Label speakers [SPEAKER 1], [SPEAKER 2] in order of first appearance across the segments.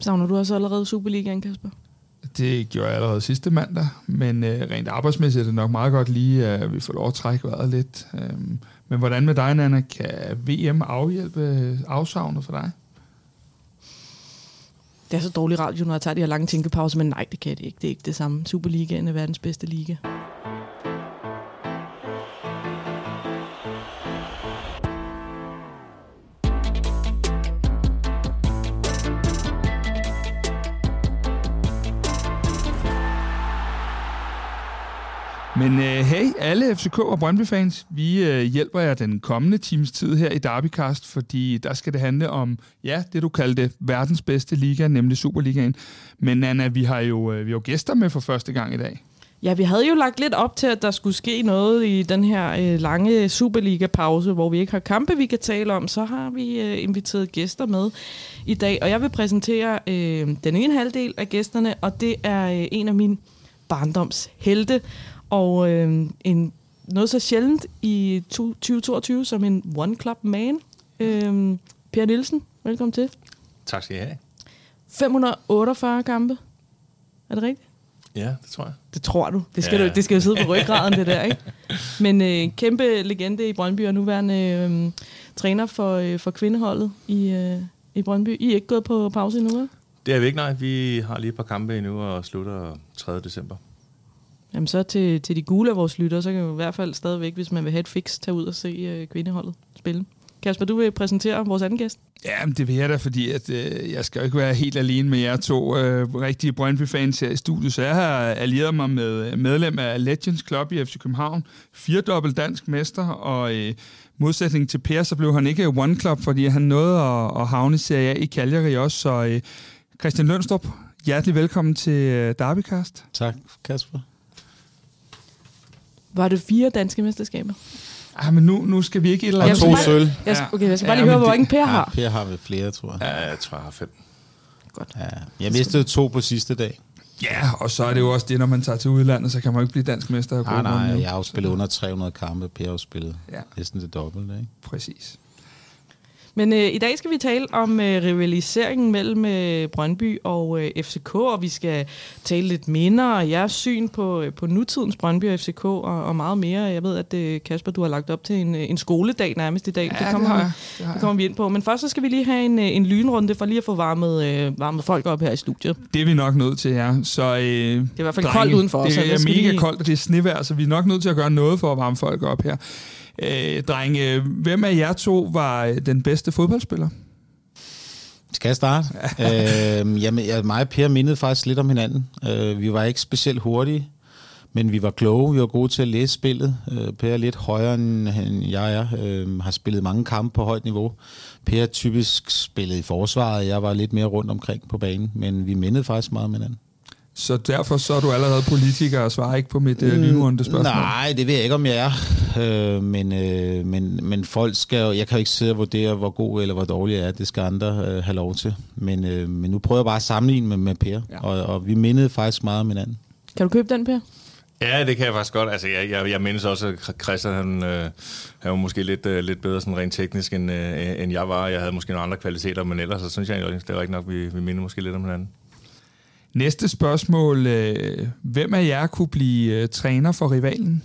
[SPEAKER 1] Savner du også allerede Superligaen, Kasper?
[SPEAKER 2] Det gjorde jeg allerede sidste mandag, men øh, rent arbejdsmæssigt er det nok meget godt lige, at vi får lov at trække vejret lidt. Øhm, men hvordan med dig, Nana? Kan VM afhjælpe afsavnet for dig?
[SPEAKER 1] Det er så dårlig radio, når jeg tager de her lange tænkepauser, men nej, det kan det ikke. Det er ikke det samme. Superligaen er verdens bedste liga.
[SPEAKER 2] Alle FCK og Brøndby-fans, vi øh, hjælper jer den kommende times tid her i Derbycast, fordi der skal det handle om, ja, det du kaldte verdens bedste liga, nemlig Superligaen. Men Anna, vi har jo, øh, vi har jo gæster med for første gang i dag.
[SPEAKER 1] Ja, vi havde jo lagt lidt op til, at der skulle ske noget i den her øh, lange Superliga-pause, hvor vi ikke har kampe, vi kan tale om. Så har vi øh, inviteret gæster med i dag, og jeg vil præsentere øh, den ene halvdel af gæsterne, og det er øh, en af mine barndoms helte, og øh, en, noget så sjældent i 2022 som en One Club Man. Øh, per Nielsen, velkommen til.
[SPEAKER 3] Tak skal I have.
[SPEAKER 1] 548 kampe. Er det rigtigt?
[SPEAKER 3] Ja, det tror jeg.
[SPEAKER 1] Det tror du. Det skal,
[SPEAKER 3] Ja.
[SPEAKER 1] du, det skal jo sidde på ryggraden, det der, ikke? Men øh, kæmpe legende i Brøndby, og nuværende øh, træner for, øh, for kvindeholdet i, øh, i Brøndby. I er ikke gået på pause endnu, vel?
[SPEAKER 3] Det er vi ikke, nej. Vi har lige et par kampe endnu og slutter 3. december.
[SPEAKER 1] Jamen så til, til de gule af vores lyttere, så kan vi i hvert fald stadigvæk, hvis man vil have et fix, tage ud og se øh, kvindeholdet spille. Kasper, du vil præsentere vores anden gæst.
[SPEAKER 2] Ja, det vil jeg da, fordi at, øh, jeg skal jo ikke være helt alene med jer to øh, rigtige Brøndby-fans her i studiet, så jeg har allieret mig med medlem af Legends Club i FC København, firedobbelt dansk mester, og øh, modsætning til Per, så blev han ikke One Club, fordi han nåede at, at havne Serie A i Cagliari også, så øh, Christian Lønstrup, hjertelig velkommen til øh, Derbycast.
[SPEAKER 4] Tak, Kasper.
[SPEAKER 1] Var det fire danske mesterskaber?
[SPEAKER 2] Ah, men nu, nu skal vi ikke et eller
[SPEAKER 4] Og
[SPEAKER 1] Jeg
[SPEAKER 2] andet...
[SPEAKER 1] skal
[SPEAKER 4] to sølv.
[SPEAKER 1] Jeg skal, okay, jeg skal bare
[SPEAKER 2] Ja,
[SPEAKER 1] lige høre,
[SPEAKER 2] men
[SPEAKER 1] hvor mange Per
[SPEAKER 4] Ja,
[SPEAKER 1] har.
[SPEAKER 4] Per har vel flere, tror jeg.
[SPEAKER 3] Ja, jeg tror, jeg har fem.
[SPEAKER 1] Godt.
[SPEAKER 4] Ja. Jeg mistede to på sidste dag.
[SPEAKER 2] Ja, og så er det jo også det, når man tager til udlandet, så kan man jo ikke blive dansk mester.
[SPEAKER 4] Nej, nej, jeg har jo spillet under 300 kampe. Per har jo spillet
[SPEAKER 2] Ja.
[SPEAKER 4] næsten det dobbelte, ikke?
[SPEAKER 2] Præcis.
[SPEAKER 1] Men øh, i dag skal vi tale om øh, rivaliseringen mellem øh, Brøndby og øh, FCK, og vi skal tale lidt minder og jeres syn på, øh, på nutidens Brøndby og FCK og, og meget mere. Jeg ved, at øh, Kasper, du har lagt op til en, øh, en skoledag nærmest i dag.
[SPEAKER 2] Ja,
[SPEAKER 1] det, kommer,
[SPEAKER 2] det har. Det har
[SPEAKER 1] det kommer vi ind på. Men først så skal vi lige have en, øh, en lynrunde for lige at få varmet, øh, varmet folk op her i studiet.
[SPEAKER 2] Det er vi nok nødt til, ja. Så, øh, det er
[SPEAKER 1] i hvert fald koldt udenfor,
[SPEAKER 2] Det
[SPEAKER 1] så
[SPEAKER 2] er
[SPEAKER 1] lad os
[SPEAKER 2] mega
[SPEAKER 1] lige-
[SPEAKER 2] koldt, og det er snevejr, så vi er nok nødt til at gøre noget for at varme folk op her. Øh, drenge, hvem af jer to var øh, den bedste fodboldspiller?
[SPEAKER 4] Skal jeg starte? øh, jamen, jeg, mig og Per mindede faktisk lidt om hinanden. Øh, vi var ikke specielt hurtige, men vi var kloge. Vi var gode til at læse spillet. Øh, per er lidt højere, end, end jeg er. Øh, har spillet mange kampe på højt niveau. Per er typisk spillet i forsvaret. Jeg var lidt mere rundt omkring på banen, men vi mindede faktisk meget om hinanden.
[SPEAKER 2] Så derfor så er du allerede politiker og svarer ikke på mit øh, lynrunde spørgsmål.
[SPEAKER 4] Nej, det ved jeg ikke, om jeg er. Øh, men, øh, men, men folk skal jo, jeg kan jo ikke sidde og vurdere, hvor god eller hvor dårlig jeg er. Det skal andre øh, have lov til. Men, øh, men nu prøver jeg bare at sammenligne med, med Per.
[SPEAKER 2] Ja.
[SPEAKER 4] Og, og vi mindede faktisk meget om hinanden.
[SPEAKER 1] Kan du købe den, Per?
[SPEAKER 3] Ja, det kan jeg faktisk godt. Altså, jeg, jeg, jeg mindes også, at Christian han, øh, han var måske lidt, øh, lidt bedre sådan rent teknisk, end, øh, end jeg var. Jeg havde måske nogle andre kvaliteter, men ellers så synes jeg, at det er rigtigt nok, vi, vi minder måske lidt om hinanden.
[SPEAKER 2] Næste spørgsmål. Øh, hvem af jer kunne blive øh, træner for rivalen?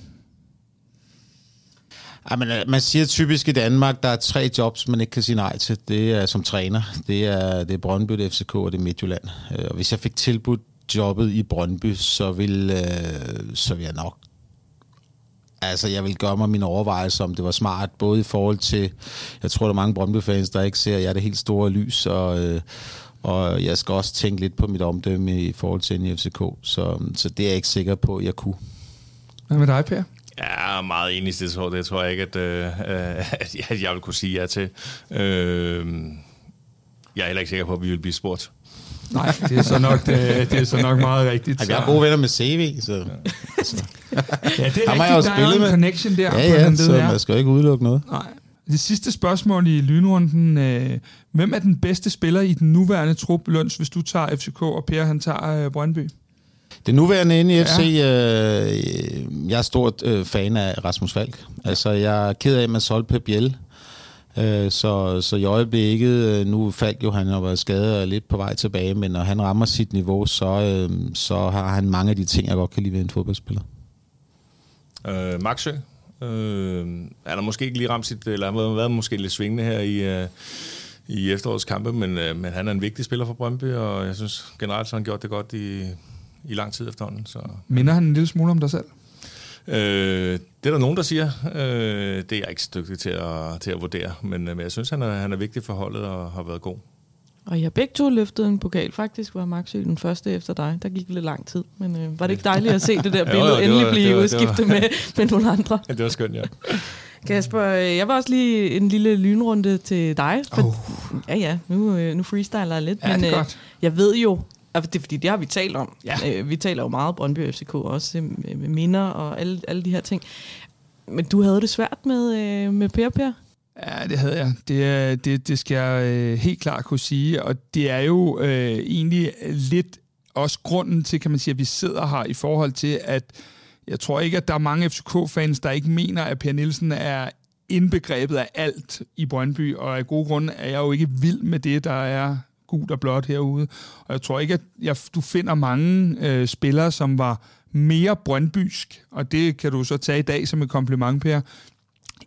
[SPEAKER 4] Ej, øh, man siger typisk i Danmark, der er tre jobs, man ikke kan sige nej til. Det er som træner. Det er, det er Brøndby, det er FCK og det er Midtjylland. Øh, og hvis jeg fik tilbudt jobbet i Brøndby, så vil, øh, så vil jeg nok Altså, jeg vil gøre mig mine overvejelser, om det var smart, både i forhold til, jeg tror, der er mange Brøndby-fans, der ikke ser, at jeg er det helt store lys, og, øh, og jeg skal også tænke lidt på mit omdømme i forhold til NFCK, så, så det er jeg ikke sikker på, at jeg kunne.
[SPEAKER 2] Hvad med dig, Per?
[SPEAKER 3] Ja, meget enig i det, tror, det tror jeg ikke, at, øh, at jeg- jeg vil kunne sige ja til. Øh, jeg er heller ikke sikker på, at vi vil blive spurgt.
[SPEAKER 2] Nej, det er så nok, det, det er så nok meget rigtigt.
[SPEAKER 4] Ej, vi har gode venner med CV, så...
[SPEAKER 2] Ja, det er
[SPEAKER 4] Ham har
[SPEAKER 2] rigtigt,
[SPEAKER 4] jeg jo
[SPEAKER 2] der er en
[SPEAKER 4] med.
[SPEAKER 2] connection der.
[SPEAKER 4] Ja,
[SPEAKER 2] på
[SPEAKER 4] ja,
[SPEAKER 2] den
[SPEAKER 4] så
[SPEAKER 2] led,
[SPEAKER 4] man skal jo ikke udelukke noget.
[SPEAKER 2] Nej. Det sidste spørgsmål i lynrunden. Øh, hvem er den bedste spiller i den nuværende trup, Løns, hvis du tager FCK, og Per han tager øh, Brøndby?
[SPEAKER 4] Det nuværende inde i FC, ja. øh, jeg er stort øh, fan af Rasmus Falk. Altså, jeg er ked af, at man solgte Pep Biel. Øh, så, så i øjeblikket, øh, nu faldt jo, han har været skadet og lidt på vej tilbage, men når han rammer sit niveau, så, øh, så har han mange af de ting, jeg godt kan lide ved en fodboldspiller.
[SPEAKER 3] Øh, Maxø, øh, er der måske ikke lige ramt sit, eller har været måske lidt svingende her i, øh, i efterårets kampe, men, øh, men han er en vigtig spiller for Brøndby, og jeg synes generelt, så har han gjort det godt i, i lang tid efterhånden. Så.
[SPEAKER 2] Minder han en lille smule om dig selv?
[SPEAKER 3] Øh, det er der nogen, der siger. Øh, det er jeg ikke så dygtig til at, til at vurdere, men, øh, men jeg synes, han er, han er vigtig for holdet og har været god.
[SPEAKER 1] Og jeg har begge to løftet en pokal. Faktisk var Maxø den første efter dig. Der gik lidt lang tid. Men øh, var det ikke dejligt at se det der billede jo, jo, endelig blive udskiftet med, med nogle andre?
[SPEAKER 3] Ja, det var skønt, ja.
[SPEAKER 1] Kasper, øh, jeg var også lige en lille lynrunde til dig. For, oh. Ja, ja, nu, øh, nu freestyler jeg lidt.
[SPEAKER 2] Ja, men, det er godt.
[SPEAKER 1] Jeg ved jo, Altså, det er fordi, det har vi talt om. Ja. Øh, vi taler jo meget Brøndby FCK også, med, med minder og alle, alle de her ting. Men du havde det svært med, øh, med Per Per?
[SPEAKER 2] Ja, det havde jeg. Det, øh, det, det skal jeg øh, helt klart kunne sige. Og det er jo øh, egentlig lidt også grunden til, kan man sige, at vi sidder her i forhold til, at jeg tror ikke, at der er mange FCK-fans, der ikke mener, at Per Nielsen er indbegrebet af alt i Brøndby, og af gode grunde er jeg jo ikke vild med det, der er gult og blåt herude. Og jeg tror ikke, at jeg, du finder mange øh, spillere, som var mere brøndbysk, og det kan du så tage i dag som et kompliment, Per,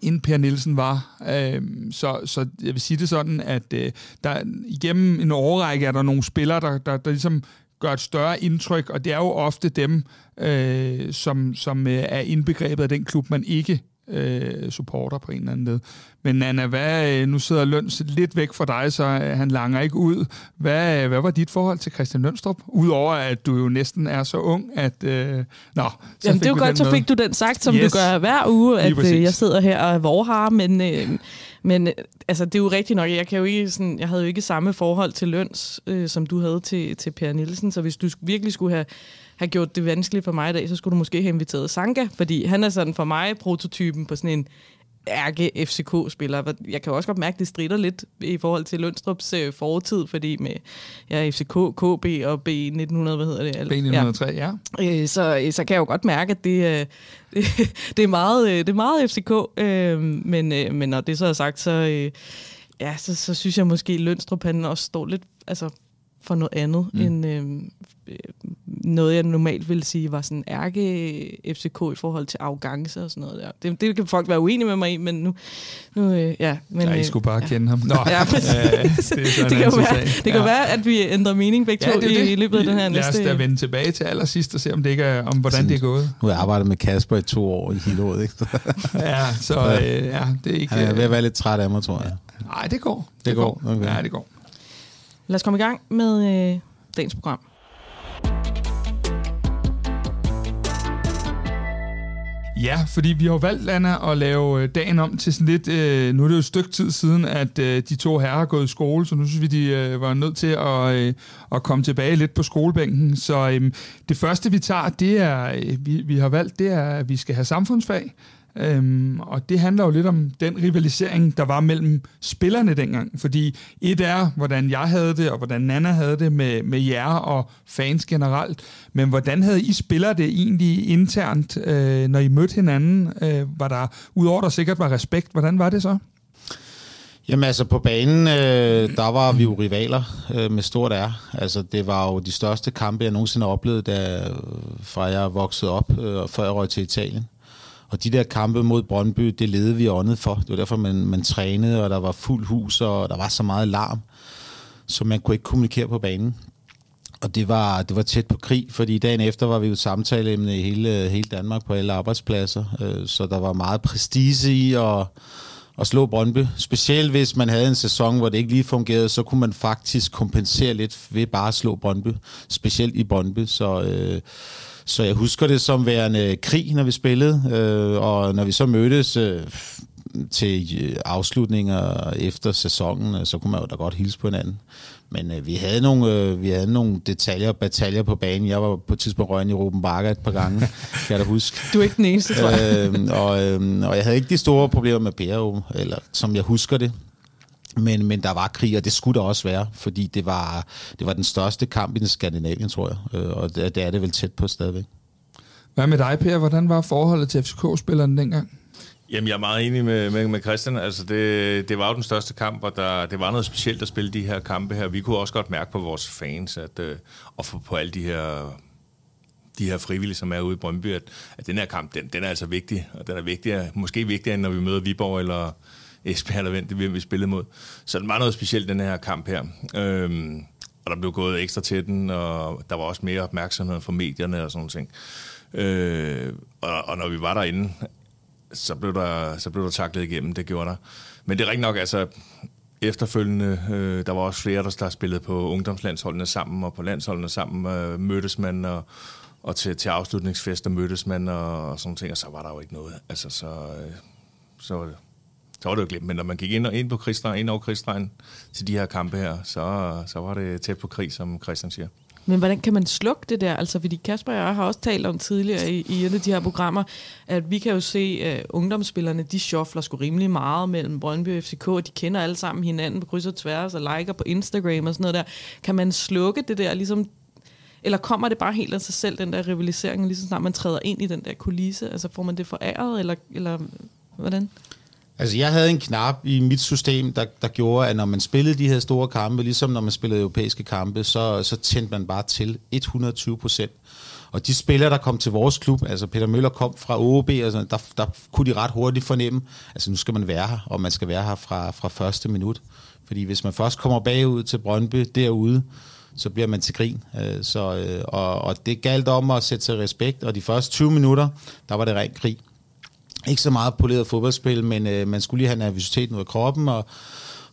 [SPEAKER 2] end Per Nielsen var. Øh, så, så jeg vil sige det sådan, at øh, der, igennem en årrække er der nogle spillere, der, der, der ligesom gør et større indtryk, og det er jo ofte dem, øh, som, som øh, er indbegrebet af den klub, man ikke øh, supporter på en eller anden led. Men Anna, hvad, øh, nu sidder Løns lidt væk fra dig, så øh, han langer ikke ud. Hvad, hvad var dit forhold til Christian Lønstrup? Udover at du jo næsten er så ung, at... Øh, nå, så
[SPEAKER 1] Jamen, det er jo godt, så fik du den sagt, som yes. du gør hver uge, at øh, jeg sidder her og vorhar, men... Øh, men altså, det er jo rigtigt nok. Jeg, kan jo ikke, sådan, jeg havde jo ikke samme forhold til løns, øh, som du havde til, til Per Nielsen. Så hvis du virkelig skulle have have gjort det vanskeligt for mig i dag, så skulle du måske have inviteret Sanka, fordi han er sådan for mig prototypen på sådan en ærke FCK-spiller. Jeg kan også godt mærke, at det strider lidt i forhold til Lundstrups øh, fortid, fordi med ja, FCK, KB og B1900, hvad hedder det?
[SPEAKER 2] B1903, ja.
[SPEAKER 1] ja. Øh, så, så kan jeg jo godt mærke, at det, øh, det, er, meget, det er meget FCK. Øh, men, øh, men når det så er sagt, så, øh, ja, så, så synes jeg måske, at Lønstrup han også står lidt altså, for noget andet mm. end øh, noget, jeg normalt ville sige var sådan ærke FCK i forhold til arrogance og sådan noget der. Det, det kan folk være uenige med mig i, men nu... nu øh, ja, men,
[SPEAKER 2] ja, I skulle bare kende ham. Nå,
[SPEAKER 1] ja, det, det, kan være, det kan ja. være, at vi ændrer mening begge ja, to det, det. i, løbet af den her næste...
[SPEAKER 2] Lad os da vende tilbage til allersidst og se, om, det ikke er, om hvordan det er gået.
[SPEAKER 4] Nu har jeg arbejdet med Kasper i to år i hele året, ikke?
[SPEAKER 2] ja, så øh, ja, det er ikke...
[SPEAKER 4] Han er ved at være lidt træt af mig, tror jeg.
[SPEAKER 2] Nej, det går.
[SPEAKER 4] Det, det går. går.
[SPEAKER 2] Okay. Ja, det går.
[SPEAKER 1] Lad os komme i gang med øh, dagens program.
[SPEAKER 2] Ja, fordi vi har valgt, Anna, at lave øh, dagen om til sådan lidt... Øh, nu er det jo et stykke tid siden, at øh, de to herrer har gået i skole, så nu synes vi, de øh, var nødt til at, øh, at komme tilbage lidt på skolebænken. Så øh, det første, vi tager, det er, øh, vi, vi har valgt, det er, at vi skal have samfundsfag. Øhm, og det handler jo lidt om den rivalisering, der var mellem spillerne dengang. Fordi et er, hvordan jeg havde det, og hvordan Nana havde det med, med jer og fans generelt. Men hvordan havde I spiller det egentlig internt, øh, når I mødte hinanden? Øh, var der, udover der sikkert var respekt, hvordan var det så?
[SPEAKER 4] Jamen altså på banen, øh, der var vi jo rivaler øh, med stort R. Altså det var jo de største kampe, jeg nogensinde har oplevet, da, øh, fra jeg voksede op, øh, før jeg røg til Italien. Og de der kampe mod Brøndby, det ledede vi åndet for. Det var derfor, man, man trænede, og der var fuld hus, og der var så meget larm, så man kunne ikke kommunikere på banen. Og det var, det var tæt på krig, fordi dagen efter var vi jo samtaleemne i hele, hele Danmark på alle arbejdspladser. Øh, så der var meget prestige i at, at slå Brøndby. Specielt hvis man havde en sæson, hvor det ikke lige fungerede, så kunne man faktisk kompensere lidt ved bare at slå Brøndby. Specielt i Brøndby. Så, øh, så jeg husker det som værende krig, når vi spillede, øh, og når vi så mødtes øh, til øh, afslutninger efter sæsonen, øh, så kunne man jo da godt hilse på hinanden. Men øh, vi, havde nogle, øh, vi havde nogle detaljer og bataljer på banen. Jeg var på et tidspunkt røgen i Ruben Bakker et par gange, kan jeg da huske.
[SPEAKER 1] Du er ikke den eneste, tror
[SPEAKER 4] jeg. øh, og, øh, og jeg havde ikke de store problemer med Per, eller som jeg husker det. Men, men der var krig, og det skulle der også være, fordi det var, det var den største kamp i den Skandinavien, tror jeg. Øh, og det, det er det vel tæt på stadigvæk.
[SPEAKER 2] Hvad med dig, Per? Hvordan var forholdet til FCK-spillerne dengang?
[SPEAKER 3] Jamen, jeg er meget enig med, med, med Christian. Altså, det, det var jo den største kamp, og der, det var noget specielt at spille de her kampe her. Vi kunne også godt mærke på vores fans, at, øh, og for, på alle de her de her frivillige, som er ude i Brøndby, at, at den her kamp, den, den er altså vigtig, og den er vigtigere, måske vigtigere, end når vi møder Viborg eller Esbjerg eller Vent, det vi, vi spillede mod. Så den var noget specielt, den her kamp her. Øhm, og der blev gået ekstra til den, og der var også mere opmærksomhed fra medierne og sådan noget. Øh, og, og når vi var derinde, så blev der, så blev der taklet igennem, det gjorde der. Men det er rigtig nok, altså efterfølgende, øh, der var også flere, der, der spillede på ungdomslandsholdene sammen, og på landsholdene sammen øh, mødtes man, og, og til, til afslutningsfester mødtes man, og, og sådan ting, og så var der jo ikke noget. Altså, så, øh, så var det så var det jo glemt. Men når man gik ind, og, ind på krigsstregen, ind over krigsstregen til de her kampe her, så, så var det tæt på krig, som Christian siger.
[SPEAKER 1] Men hvordan kan man slukke det der? Altså, fordi Kasper og jeg har også talt om tidligere i, i et af de her programmer, at vi kan jo se, at ungdomsspillerne, de shuffler sgu rimelig meget mellem Brøndby og FCK, og de kender alle sammen hinanden på kryds og tværs, og liker på Instagram og sådan noget der. Kan man slukke det der, ligesom eller kommer det bare helt af sig selv, den der rivalisering, lige så snart man træder ind i den der kulisse? Altså får man det foræret, eller, eller hvordan?
[SPEAKER 4] Altså, jeg havde en knap i mit system, der, der gjorde, at når man spillede de her store kampe, ligesom når man spillede europæiske kampe, så, så tændte man bare til 120 procent. Og de spillere, der kom til vores klub, altså Peter Møller kom fra OB, altså, der, der kunne de ret hurtigt fornemme, altså nu skal man være her, og man skal være her fra, fra første minut. Fordi hvis man først kommer bagud til Brøndby derude, så bliver man til grin. Øh, så, øh, og, og det galt om at sætte sig respekt, og de første 20 minutter, der var det rent krig ikke så meget poleret fodboldspil, men øh, man skulle lige have nervøsiteten ud af kroppen, og,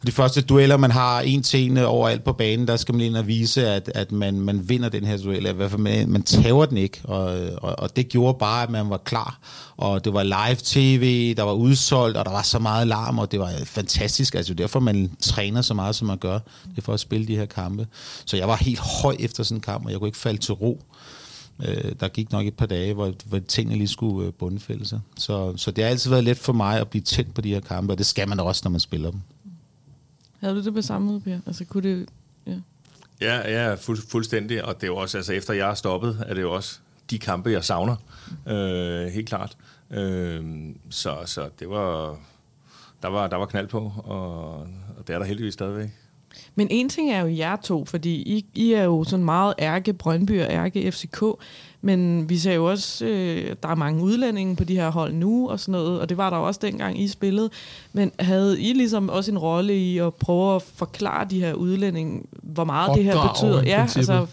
[SPEAKER 4] og de første dueller, man har en til en øh, overalt på banen, der skal man ind og vise, at, at man, man vinder den her duel, i hvert fald man, man tager den ikke, og, øh, og, og det gjorde bare, at man var klar, og det var live tv, der var udsolgt, og der var så meget larm, og det var fantastisk, altså derfor man træner så meget, som man gør, det er for at spille de her kampe. Så jeg var helt høj efter sådan en kamp, og jeg kunne ikke falde til ro. Øh, der gik nok et par dage, hvor, hvor tingene lige skulle øh, bundfælde sig. Så, så det har altid været let for mig at blive tændt på de her kampe, og det skal man også, når man spiller dem.
[SPEAKER 1] Havde du det på samme måde, Per? Altså, kunne det... Ja.
[SPEAKER 3] Ja, ja fuld, fuldstændig, og det er jo også, altså efter jeg er stoppet, er det jo også de kampe, jeg savner, øh, helt klart. Øh, så, så det var, der var, der var knald på, og, og det er der heldigvis stadigvæk.
[SPEAKER 1] Men en ting er jo jer to, fordi I, I er jo sådan meget ærke Brøndby og ærke FCK, men vi ser jo også, øh, der er mange udlændinge på de her hold nu og sådan noget, og det var der også dengang I spillede. Men havde I ligesom også en rolle i at prøve at forklare de her udlændinge, hvor meget Opdrag, det her betyder? Ja, altså,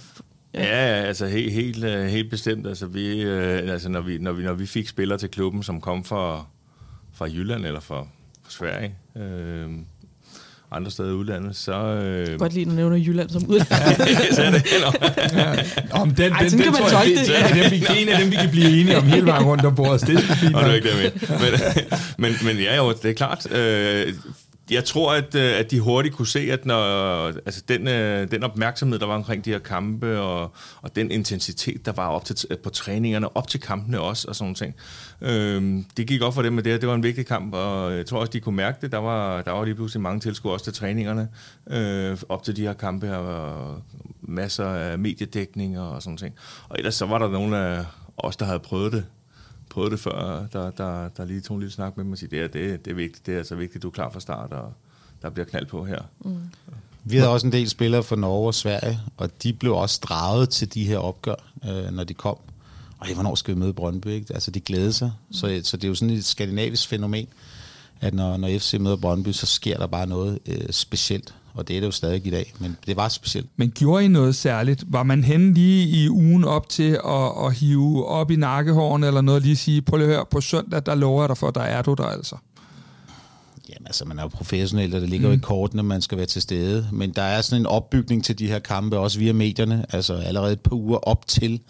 [SPEAKER 3] Ja, ja altså helt, helt, øh, helt bestemt. Altså, vi, øh, altså når, vi, når, vi, når vi fik spillere til klubben, som kom fra, fra Jylland eller fra, fra Sverige, øh, andre steder i udlandet, så... Øh...
[SPEAKER 1] Godt at du nævner Jylland som udland.
[SPEAKER 2] så er det ja. Om den, Ej, den, den, den, tror jeg, det. Vi, en af dem, vi kan blive enige om hele vejen rundt om bordet. Det er fint.
[SPEAKER 3] Og det er ikke det, men, men, men, men ja, jo, det er klart. Øh, jeg tror, at, øh, at de hurtigt kunne se, at når, altså den, øh, den opmærksomhed, der var omkring de her kampe, og, og den intensitet, der var op til, på træningerne, op til kampene også, og sådan ting. Øhm, det gik op for dem med det, det var en vigtig kamp, og jeg tror også, de kunne mærke det. Der var, der var lige pludselig mange tilskuere også til træningerne, øh, op til de her kampe her, og masser af mediedækning og sådan ting. Og ellers så var der nogle af os, der havde prøvet det, prøvet det før, der, der, der lige tog en lille snak med mig og sige, det er, det, det er vigtigt, det er så vigtigt, du er klar fra start, og der bliver knald på her. Mm.
[SPEAKER 4] Vi havde også en del spillere fra Norge og Sverige, og de blev også draget til de her opgør, øh, når de kom. Og det, hvornår skal vi møde Brøndby? Ikke? Altså, de glæder sig. Mm. Så, så det er jo sådan et skandinavisk fænomen, at når, når FC møder Brøndby, så sker der bare noget øh, specielt og det er det jo stadig i dag, men det var specielt.
[SPEAKER 2] Men gjorde I noget særligt? Var man henne lige i ugen op til at, at hive op i nakkehårene eller noget, lige sige, prøv lige at høre, på søndag, der lover jeg dig for, der er du der altså?
[SPEAKER 4] Jamen altså, man er jo professionel, og det ligger mm. jo i mm. kortene, man skal være til stede. Men der er sådan en opbygning til de her kampe, også via medierne, altså allerede et par uger op til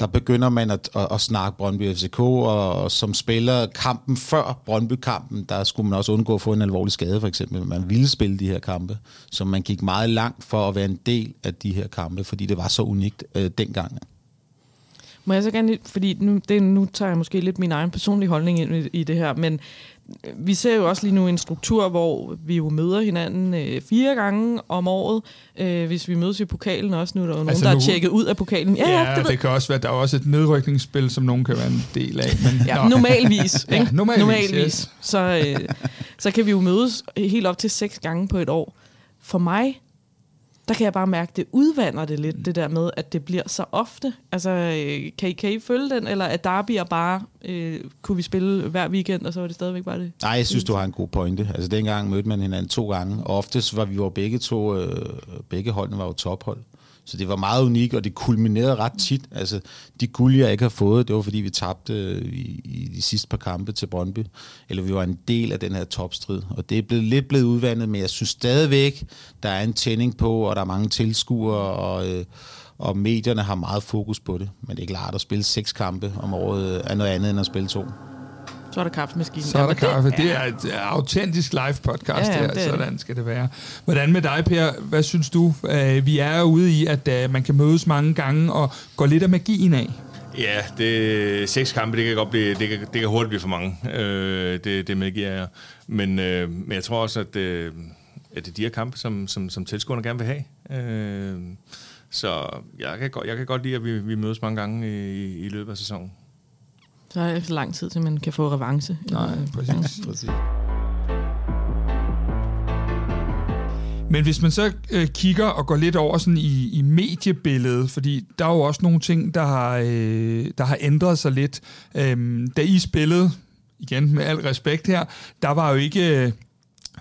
[SPEAKER 4] der begynder man at, at, at snakke Brøndby FCK, og, og som spiller kampen før Brøndby-kampen, der skulle man også undgå at få en alvorlig skade, for eksempel. Man ville spille de her kampe, så man gik meget langt for at være en del af de her kampe, fordi det var så unikt øh, dengang.
[SPEAKER 1] Må jeg så gerne, fordi nu, det, nu tager jeg måske lidt min egen personlige holdning ind i, i det her, men vi ser jo også lige nu en struktur, hvor vi jo møder hinanden øh, fire gange om året. Øh, hvis vi mødes i pokalen også nu, er der jo nogen,
[SPEAKER 2] Altså
[SPEAKER 1] der
[SPEAKER 2] nu-
[SPEAKER 1] er tjekket ud af pokalen. Ja,
[SPEAKER 2] Ja,
[SPEAKER 1] det
[SPEAKER 2] det, kan også være, der er også et nedrykningsspil, som nogen kan være en del af. Men,
[SPEAKER 1] Ja,
[SPEAKER 2] Nå.
[SPEAKER 1] normalvis.
[SPEAKER 2] Ja,
[SPEAKER 1] ikke?
[SPEAKER 2] normalvis,
[SPEAKER 1] normalvis.
[SPEAKER 2] yes.
[SPEAKER 1] Så, øh, så kan vi jo mødes helt op til seks gange på et år. For mig, der kan jeg bare mærke, det udvander det lidt, det der med, at det bliver så ofte. Altså, øh, kan I, kan I følge den, eller at Derby er bare, øh, kunne vi spille hver weekend, og så var det stadigvæk bare det?
[SPEAKER 4] Nej, jeg synes, du har en god pointe. Altså, dengang mødte man hinanden to gange, og oftest var vi jo begge to, øh, begge holdene var jo tophold. Så det var meget unikt, og det kulminerede ret tit. Altså, de guld, jeg ikke har fået, det var fordi, vi tabte øh, i, i de sidste par kampe til Brøndby. Eller vi var en del af den her topstrid. Og det er blevet, lidt blevet udvandet, men jeg synes stadigvæk, der er en tænding på, og der er mange tilskuere, og, øh, og medierne har meget fokus på det. Men det er klart, at spille seks kampe om året øh, er noget andet end at spille to.
[SPEAKER 1] Så er der kaffemaskinen.
[SPEAKER 2] Så er der kaffe.
[SPEAKER 1] Det,
[SPEAKER 2] Det er et øh, autentisk live podcast
[SPEAKER 1] Ja, ja,
[SPEAKER 2] her.
[SPEAKER 1] er.
[SPEAKER 2] Sådan skal det være. Hvordan med dig, Per? Hvad synes du? Øh, Vi er ude i, at øh, man kan mødes mange gange og gå lidt af magien af.
[SPEAKER 3] Ja, det, seks kampe, det kan godt blive, det kan, det kan hurtigt blive for mange. Øh, det, det medgiver jeg. Men, øh, men jeg tror også, at, øh, at det er de her kampe, som, som, som tilskuerne gerne vil have. Øh, så jeg kan, godt, jeg kan godt lide, at vi, vi mødes mange gange i, i løbet af sæsonen.
[SPEAKER 1] Så er ikke så lang tid, til man kan få revanche.
[SPEAKER 2] Nej, præcis.
[SPEAKER 4] Præcis.
[SPEAKER 2] Men hvis man så øh, kigger og går lidt over sådan i, i mediebilledet, fordi der er jo også nogle ting, der har, øh, der har ændret sig lidt. Øhm, da I spillede, igen med al respekt her, der var jo ikke øh,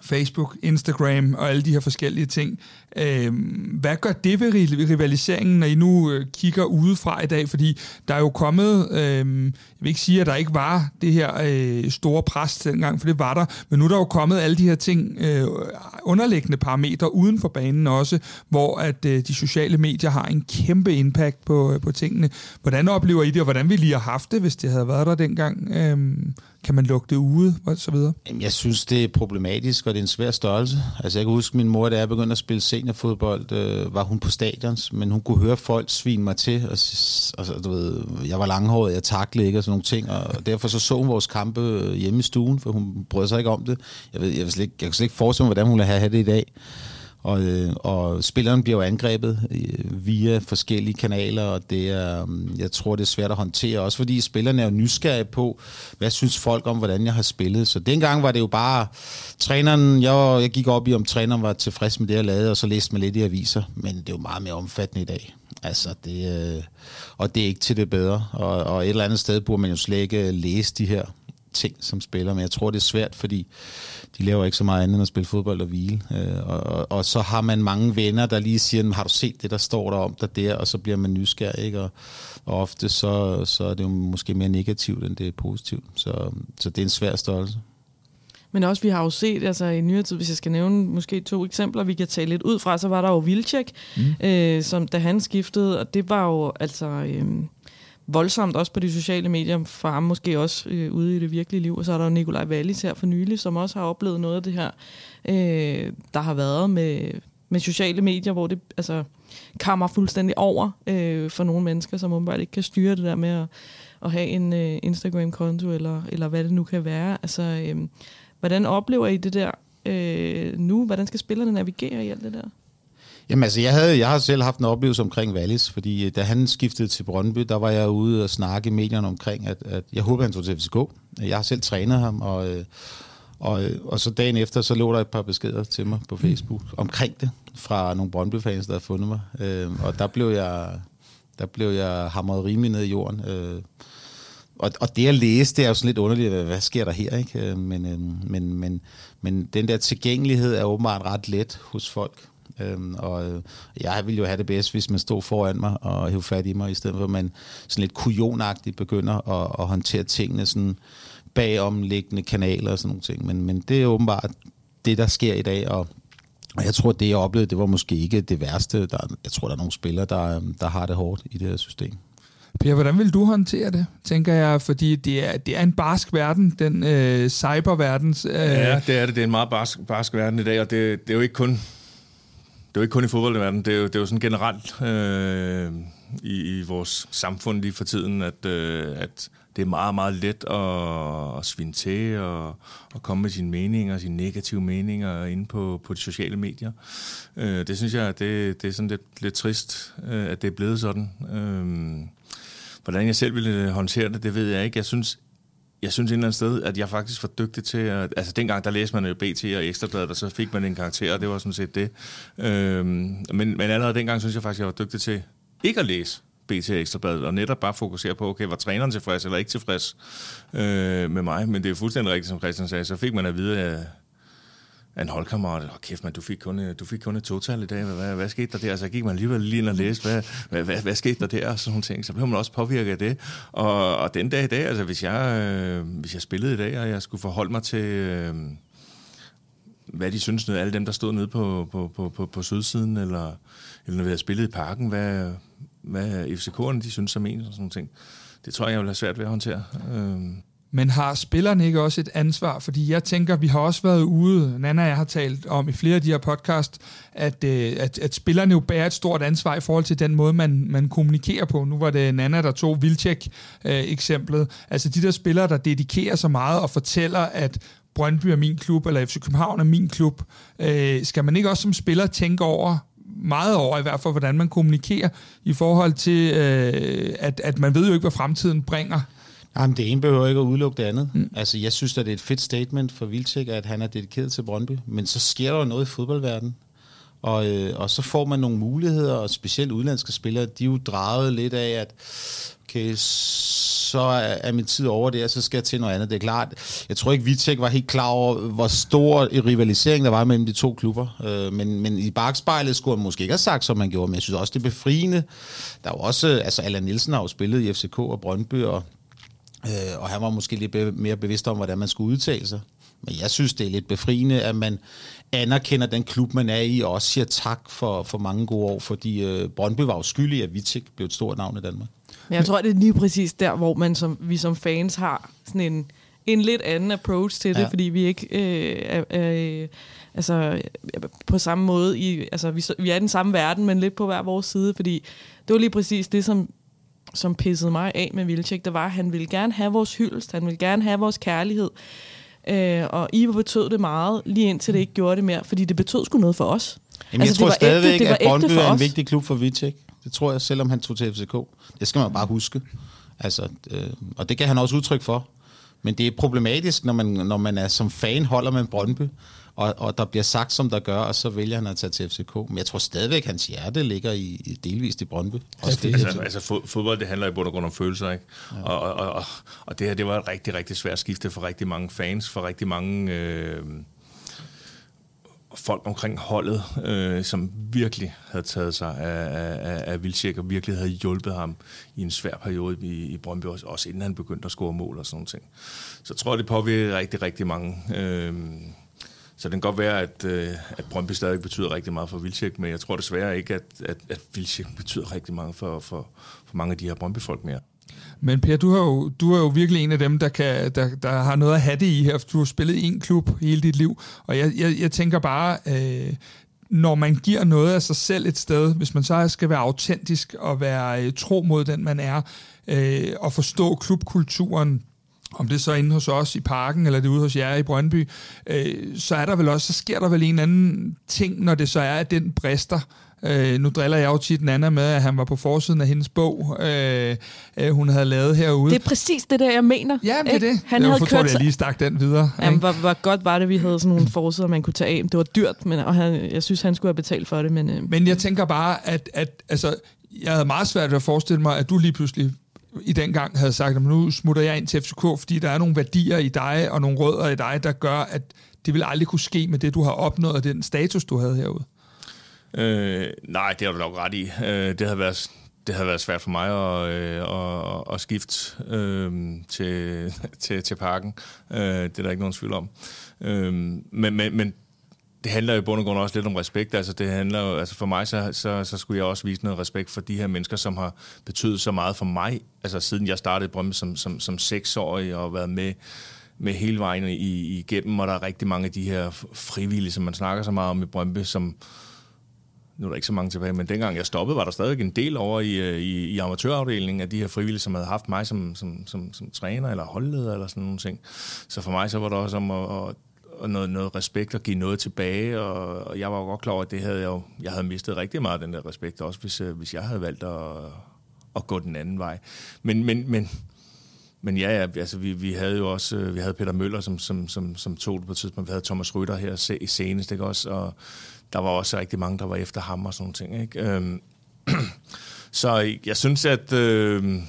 [SPEAKER 2] Facebook, Instagram og alle de her forskellige ting. Øh, hvad gør det ved rivaliseringen, når I nu øh, kigger udefra i dag? Fordi der er jo kommet, øh, jeg vil ikke sige, at der ikke var det her øh, store pres dengang, for det var der, men nu er der jo kommet alle de her ting, øh, underliggende parametre uden for banen også, hvor at øh, de sociale medier har en kæmpe impact på, øh, på tingene. Hvordan oplever I det, og hvordan ville I have haft det, hvis det havde været der dengang? Øh, kan man lukke det ude, og så videre?
[SPEAKER 4] Jamen, jeg synes, det er problematisk, og det er en svær størrelse. Altså, jeg kan huske, min mor, da jeg begyndte at spille seniorfodbold, øh, var hun på stadions, men hun kunne høre folk svine mig til, og, og du ved, jeg var langhåret, jeg taklede ikke og sådan nogle ting, og derfor så så hun vores kampe øh, hjemme i stuen, for hun brød sig ikke om det. Jeg, ved, jeg, slet ikke, jeg kan slet ikke forestille mig, hvordan hun ville have det i dag. Og, øh, og spilleren bliver jo angrebet øh, via forskellige kanaler, og det er, mm, jeg tror, det er svært at håndtere, også fordi spillerne er jo nysgerrige på, hvad synes folk om, hvordan jeg har spillet. Så dengang var det jo bare, træneren, jeg, jeg gik op i, om træneren var tilfreds med det, jeg lavede, og så læste man lidt i aviser, men det er jo meget mere omfattende i dag. Altså, det, øh, og det er ikke til det bedre, og, og et eller andet sted burde man jo slet ikke læse de her ting som spiller, men jeg tror, det er svært, fordi de laver ikke så meget andet end at spille fodbold og hvile. Øh, og, og, og så har man mange venner, der lige siger, "Men har du set det, der står der om dig der, og så bliver man nysgerrig, ikke? Og, og ofte så, så er det jo måske mere negativt, end det er positivt. Så, så det er en svær størrelse.
[SPEAKER 1] Men også, vi har jo set, altså i nyere tid, hvis jeg skal nævne måske to eksempler, vi kan tage lidt ud fra, så var der jo Vilcek, mm. øh, som da han skiftede, og det var jo altså øh, voldsomt også på de sociale medier, for ham måske også øh, ude i det virkelige liv. Og så er der jo Nikolaj Wallis her for nylig, som også har oplevet noget af det her, øh, der har været med, med sociale medier, hvor det altså kammer fuldstændig over øh, for nogle mennesker, som åbenbart ikke kan styre det der med at, at have en øh, Instagram-konto, eller, eller hvad det nu kan være. Altså, øh, hvordan oplever I det der øh, nu? Hvordan skal spillerne navigere i alt det der?
[SPEAKER 4] Jamen altså, jeg, havde, jeg har selv haft en oplevelse omkring Wallis, fordi øh, da han skiftede til Brøndby, der var jeg ude og snakke i medierne omkring, at, at jeg håber, han tog til FCK. Jeg har selv trænet ham, og, øh, og, øh, og så dagen efter, så lå der et par beskeder til mig på Facebook omkring det, fra nogle Brøndby-fans, der havde fundet mig. Øh, og der blev jeg, der blev jeg hamret rimelig ned i jorden. Øh, og, og det at læse, det er jo sådan lidt underligt, hvad, hvad sker der her, ikke? Men, øh, men, men, men den der tilgængelighed er åbenbart ret let hos folk. Øhm, og øh, jeg ville jo have det bedst, hvis man stod foran mig og hævde fat i mig, i stedet for at man sådan lidt kujonagtigt begynder at, at håndtere tingene sådan bagomliggende kanaler og sådan nogle ting. Men, men det er åbenbart det, der sker i dag, og og jeg tror, det jeg oplevede, det var måske ikke det værste. Der, jeg tror, der er nogle spillere, der, der har det hårdt i det her system.
[SPEAKER 2] Per, hvordan vil du håndtere det, tænker jeg? Fordi det er, det er en barsk verden, den øh, cyberverdens... Øh,
[SPEAKER 3] Ja, det er det. Det er en meget barsk, barsk verden i dag, og det, det er jo ikke kun det er jo ikke kun i fodboldverdenen, det er jo, det er jo sådan generelt øh, i, i vores samfund lige for tiden, at, øh, at det er meget, meget let at, at svinde til og at komme med sine meninger, sine negative meninger inde på, på de sociale medier. Øh, det synes jeg, det, det er sådan lidt, lidt trist, øh, at det er blevet sådan. Øh, hvordan jeg selv ville håndtere det, det ved jeg ikke. Jeg synes, jeg synes et eller andet sted, at jeg faktisk var dygtig til at... Altså dengang, der læste man jo BT og Ekstrabladet, og så fik man en karakter, og det var sådan set det. Øhm, men, men allerede dengang synes jeg faktisk, jeg var dygtig til ikke at læse BT og Ekstrabladet, og netop bare fokusere på, okay, var træneren tilfreds eller ikke tilfreds øh, med mig? Men det er fuldstændig rigtigt, som Christian sagde, så fik man at vide, at af en holdkammerat. og kæft, man, du fik kun, øh, du fik kun et total i dag. Hvad, hvad, hvad skete der der? Så gik man alligevel lige ind og læste, hvad, hvad, hvad, hvad skete der der? Og sådan nogle ting. Så blev man også påvirket af det. Og, og den dag i dag, altså hvis jeg, øh, hvis jeg spillede i dag, og jeg skulle forholde mig til... Øh, hvad de synes, alle dem, der stod nede på, på, på, på, på sydsiden, eller, eller når vi havde spillet i parken, hvad, hvad FCK'erne de synes som en, og sådan nogle ting. Det tror jeg, jeg vil have svært ved at håndtere. Øh.
[SPEAKER 2] Men har spillerne ikke også et ansvar? Fordi jeg tænker, vi har også været ude, Nana og jeg har talt om i flere af de her podcast, at, øh, at, at spillerne jo bærer et stort ansvar i forhold til den måde, man, man kommunikerer på. Nu var det Nana, der tog Vilcek-eksemplet. Øh, altså de der spillere, der dedikerer sig meget og fortæller, at Brøndby er min klub, eller FC København er min klub. Øh, skal man ikke også som spiller tænke over, meget over i hvert fald, hvordan man kommunikerer i forhold til, øh, at, at man ved jo ikke, hvad fremtiden bringer.
[SPEAKER 4] Jamen, det ene behøver ikke at udelukke det andet. Mm. Altså, jeg synes, at det er et fedt statement for Vilcek, at han er dedikeret til Brøndby. Men så sker der jo noget i fodboldverdenen. Og, øh, og så får man nogle muligheder, og specielt udlandske spillere, de er jo draget lidt af, at okay, så er min tid over det, og så skal jeg til noget andet. Det er klart, jeg tror ikke, Vitek var helt klar over, hvor stor rivalisering der var mellem de to klubber. Øh, men, men i bagspejlet skulle han måske ikke have sagt, som man gjorde, men jeg synes også, det er befriende. Der er jo også, altså Allan Nielsen har jo spillet i FCK og Brøndby, og Øh, og han var måske lidt be- mere bevidst om, hvordan man skulle udtale sig. Men jeg synes, det er lidt befriende, at man anerkender den klub, man er i, og også siger tak for, for mange gode år, fordi øh, Brøndby var jo skyldig, at Vitek blev et stort navn i Danmark.
[SPEAKER 1] Men jeg tror, det er lige præcis der, hvor man som, vi som fans har sådan en, en lidt anden approach til det, ja. fordi vi ikke øh, er, er, altså, på samme måde, i, altså, vi, vi er i den samme verden, men lidt på hver vores side, fordi det var lige præcis det, som som pissede mig af med Vilcek, det var, at han ville gerne have vores hyldest, han ville gerne have vores kærlighed. Øh, og Ivo betød det meget, lige indtil det ikke gjorde det mere, fordi det betød sgu noget for os.
[SPEAKER 4] Jamen, altså, jeg tror stadigvæk, ægte, at Brøndby er en vigtig klub for Vilcek. Det tror jeg, selvom han tog til FCK. Det skal man bare huske. Altså, øh, og det kan han også udtryk for. Men det er problematisk, når man, når man er som fan holder med Brøndby, og, og der bliver sagt, som der gør, og så vælger han at tage til FCK. Men jeg tror stadigvæk, hans hjerte ligger i, i delvist i Brøndby.
[SPEAKER 3] Også det, altså, altså fodbold, det handler i bund og grund om følelser, ikke? Ja. Og, og, og, og det her, det var et rigtig, rigtig svært skifte for rigtig mange fans, for rigtig mange... Øh, folk omkring holdet, øh, som virkelig havde taget sig af, af, af Vilcek, og virkelig havde hjulpet ham i en svær periode i, i Brøndby, også inden han begyndte at score mål og sådan noget. Så jeg tror, det påvirker rigtig, rigtig mange. Øh, så det kan godt være, at, øh, at Brøndby stadig betyder rigtig meget for Vilcek, men jeg tror desværre ikke, at, at, at Vilcek betyder rigtig meget for, for, for mange af de her Brøndby-folk mere.
[SPEAKER 2] Men Per, du, har jo, du er jo virkelig en af dem, der, kan, der, der har noget at have det i her, for du har spillet i en klub hele dit liv, og jeg, jeg, jeg tænker bare, øh, når man giver noget af sig selv et sted, hvis man så skal være autentisk og være øh, tro mod den, man er, øh, og forstå klubkulturen, om det er så inde hos os i parken, eller det er ude hos jer i Brøndby, øh, så er der vel også, så sker der vel en anden ting, når det så er, at den brister. Øh, nu driller jeg jo tit Nana med, at han var på forsiden af hendes bog, øh, øh, hun havde lavet herude.
[SPEAKER 1] Det er præcis det der, jeg mener.
[SPEAKER 2] Ja, det er det. Han jeg havde forstår, kørt... at jeg lige stak den videre.
[SPEAKER 1] Jamen, hvor, hvor, godt var det, vi havde sådan nogle forsider, man kunne tage af. Det var dyrt, men, og han, jeg synes, han skulle have betalt for det. Men, øh.
[SPEAKER 2] men jeg tænker bare, at, at altså, jeg havde meget svært ved at forestille mig, at du lige pludselig i den gang havde sagt, at nu smutter jeg ind til FCK, fordi der er nogle værdier i dig og nogle rødder i dig, der gør, at det vil aldrig kunne ske med det, du har opnået, og den status, du havde herude?
[SPEAKER 3] Øh, nej, det har du nok ret i. Øh, det har været det havde været svært for mig at, øh, at, at skifte øh, til, til, til parken. Øh, det er der ikke nogen tvivl om. Øh, men, men, men det handler jo i bund og grund også lidt om respekt. Altså, det handler jo, altså for mig, så, så, så skulle jeg også vise noget respekt for de her mennesker, som har betydet så meget for mig, altså siden jeg startede i som, som, som seksårig og været med med hele vejen i, igennem, og der er rigtig mange af de her frivillige, som man snakker så meget om i Brømpe, som, nu er der ikke så mange tilbage, men dengang jeg stoppede, var der stadig en del over i, øh, i, i amatørafdelingen af de her frivillige, som havde haft mig som, som, som, som træner eller holdleder eller sådan nogle ting. Så for mig så var det også om at, at og noget, noget respekt og give noget tilbage, og, og jeg var jo godt klar over, at det havde jeg jo, jeg havde mistet rigtig meget den der respekt, også hvis, øh, hvis jeg havde valgt at, at gå den anden vej. Men, men, men, men ja, ja altså vi, vi havde jo også, øh, vi havde Peter Møller, som, som, som, som tog det på et tidspunkt, vi havde Thomas Rytter her i senest, ikke også, og der var også rigtig mange, der var efter ham og sådan nogle ting, ikke? Øhm, så jeg synes, at... Øh,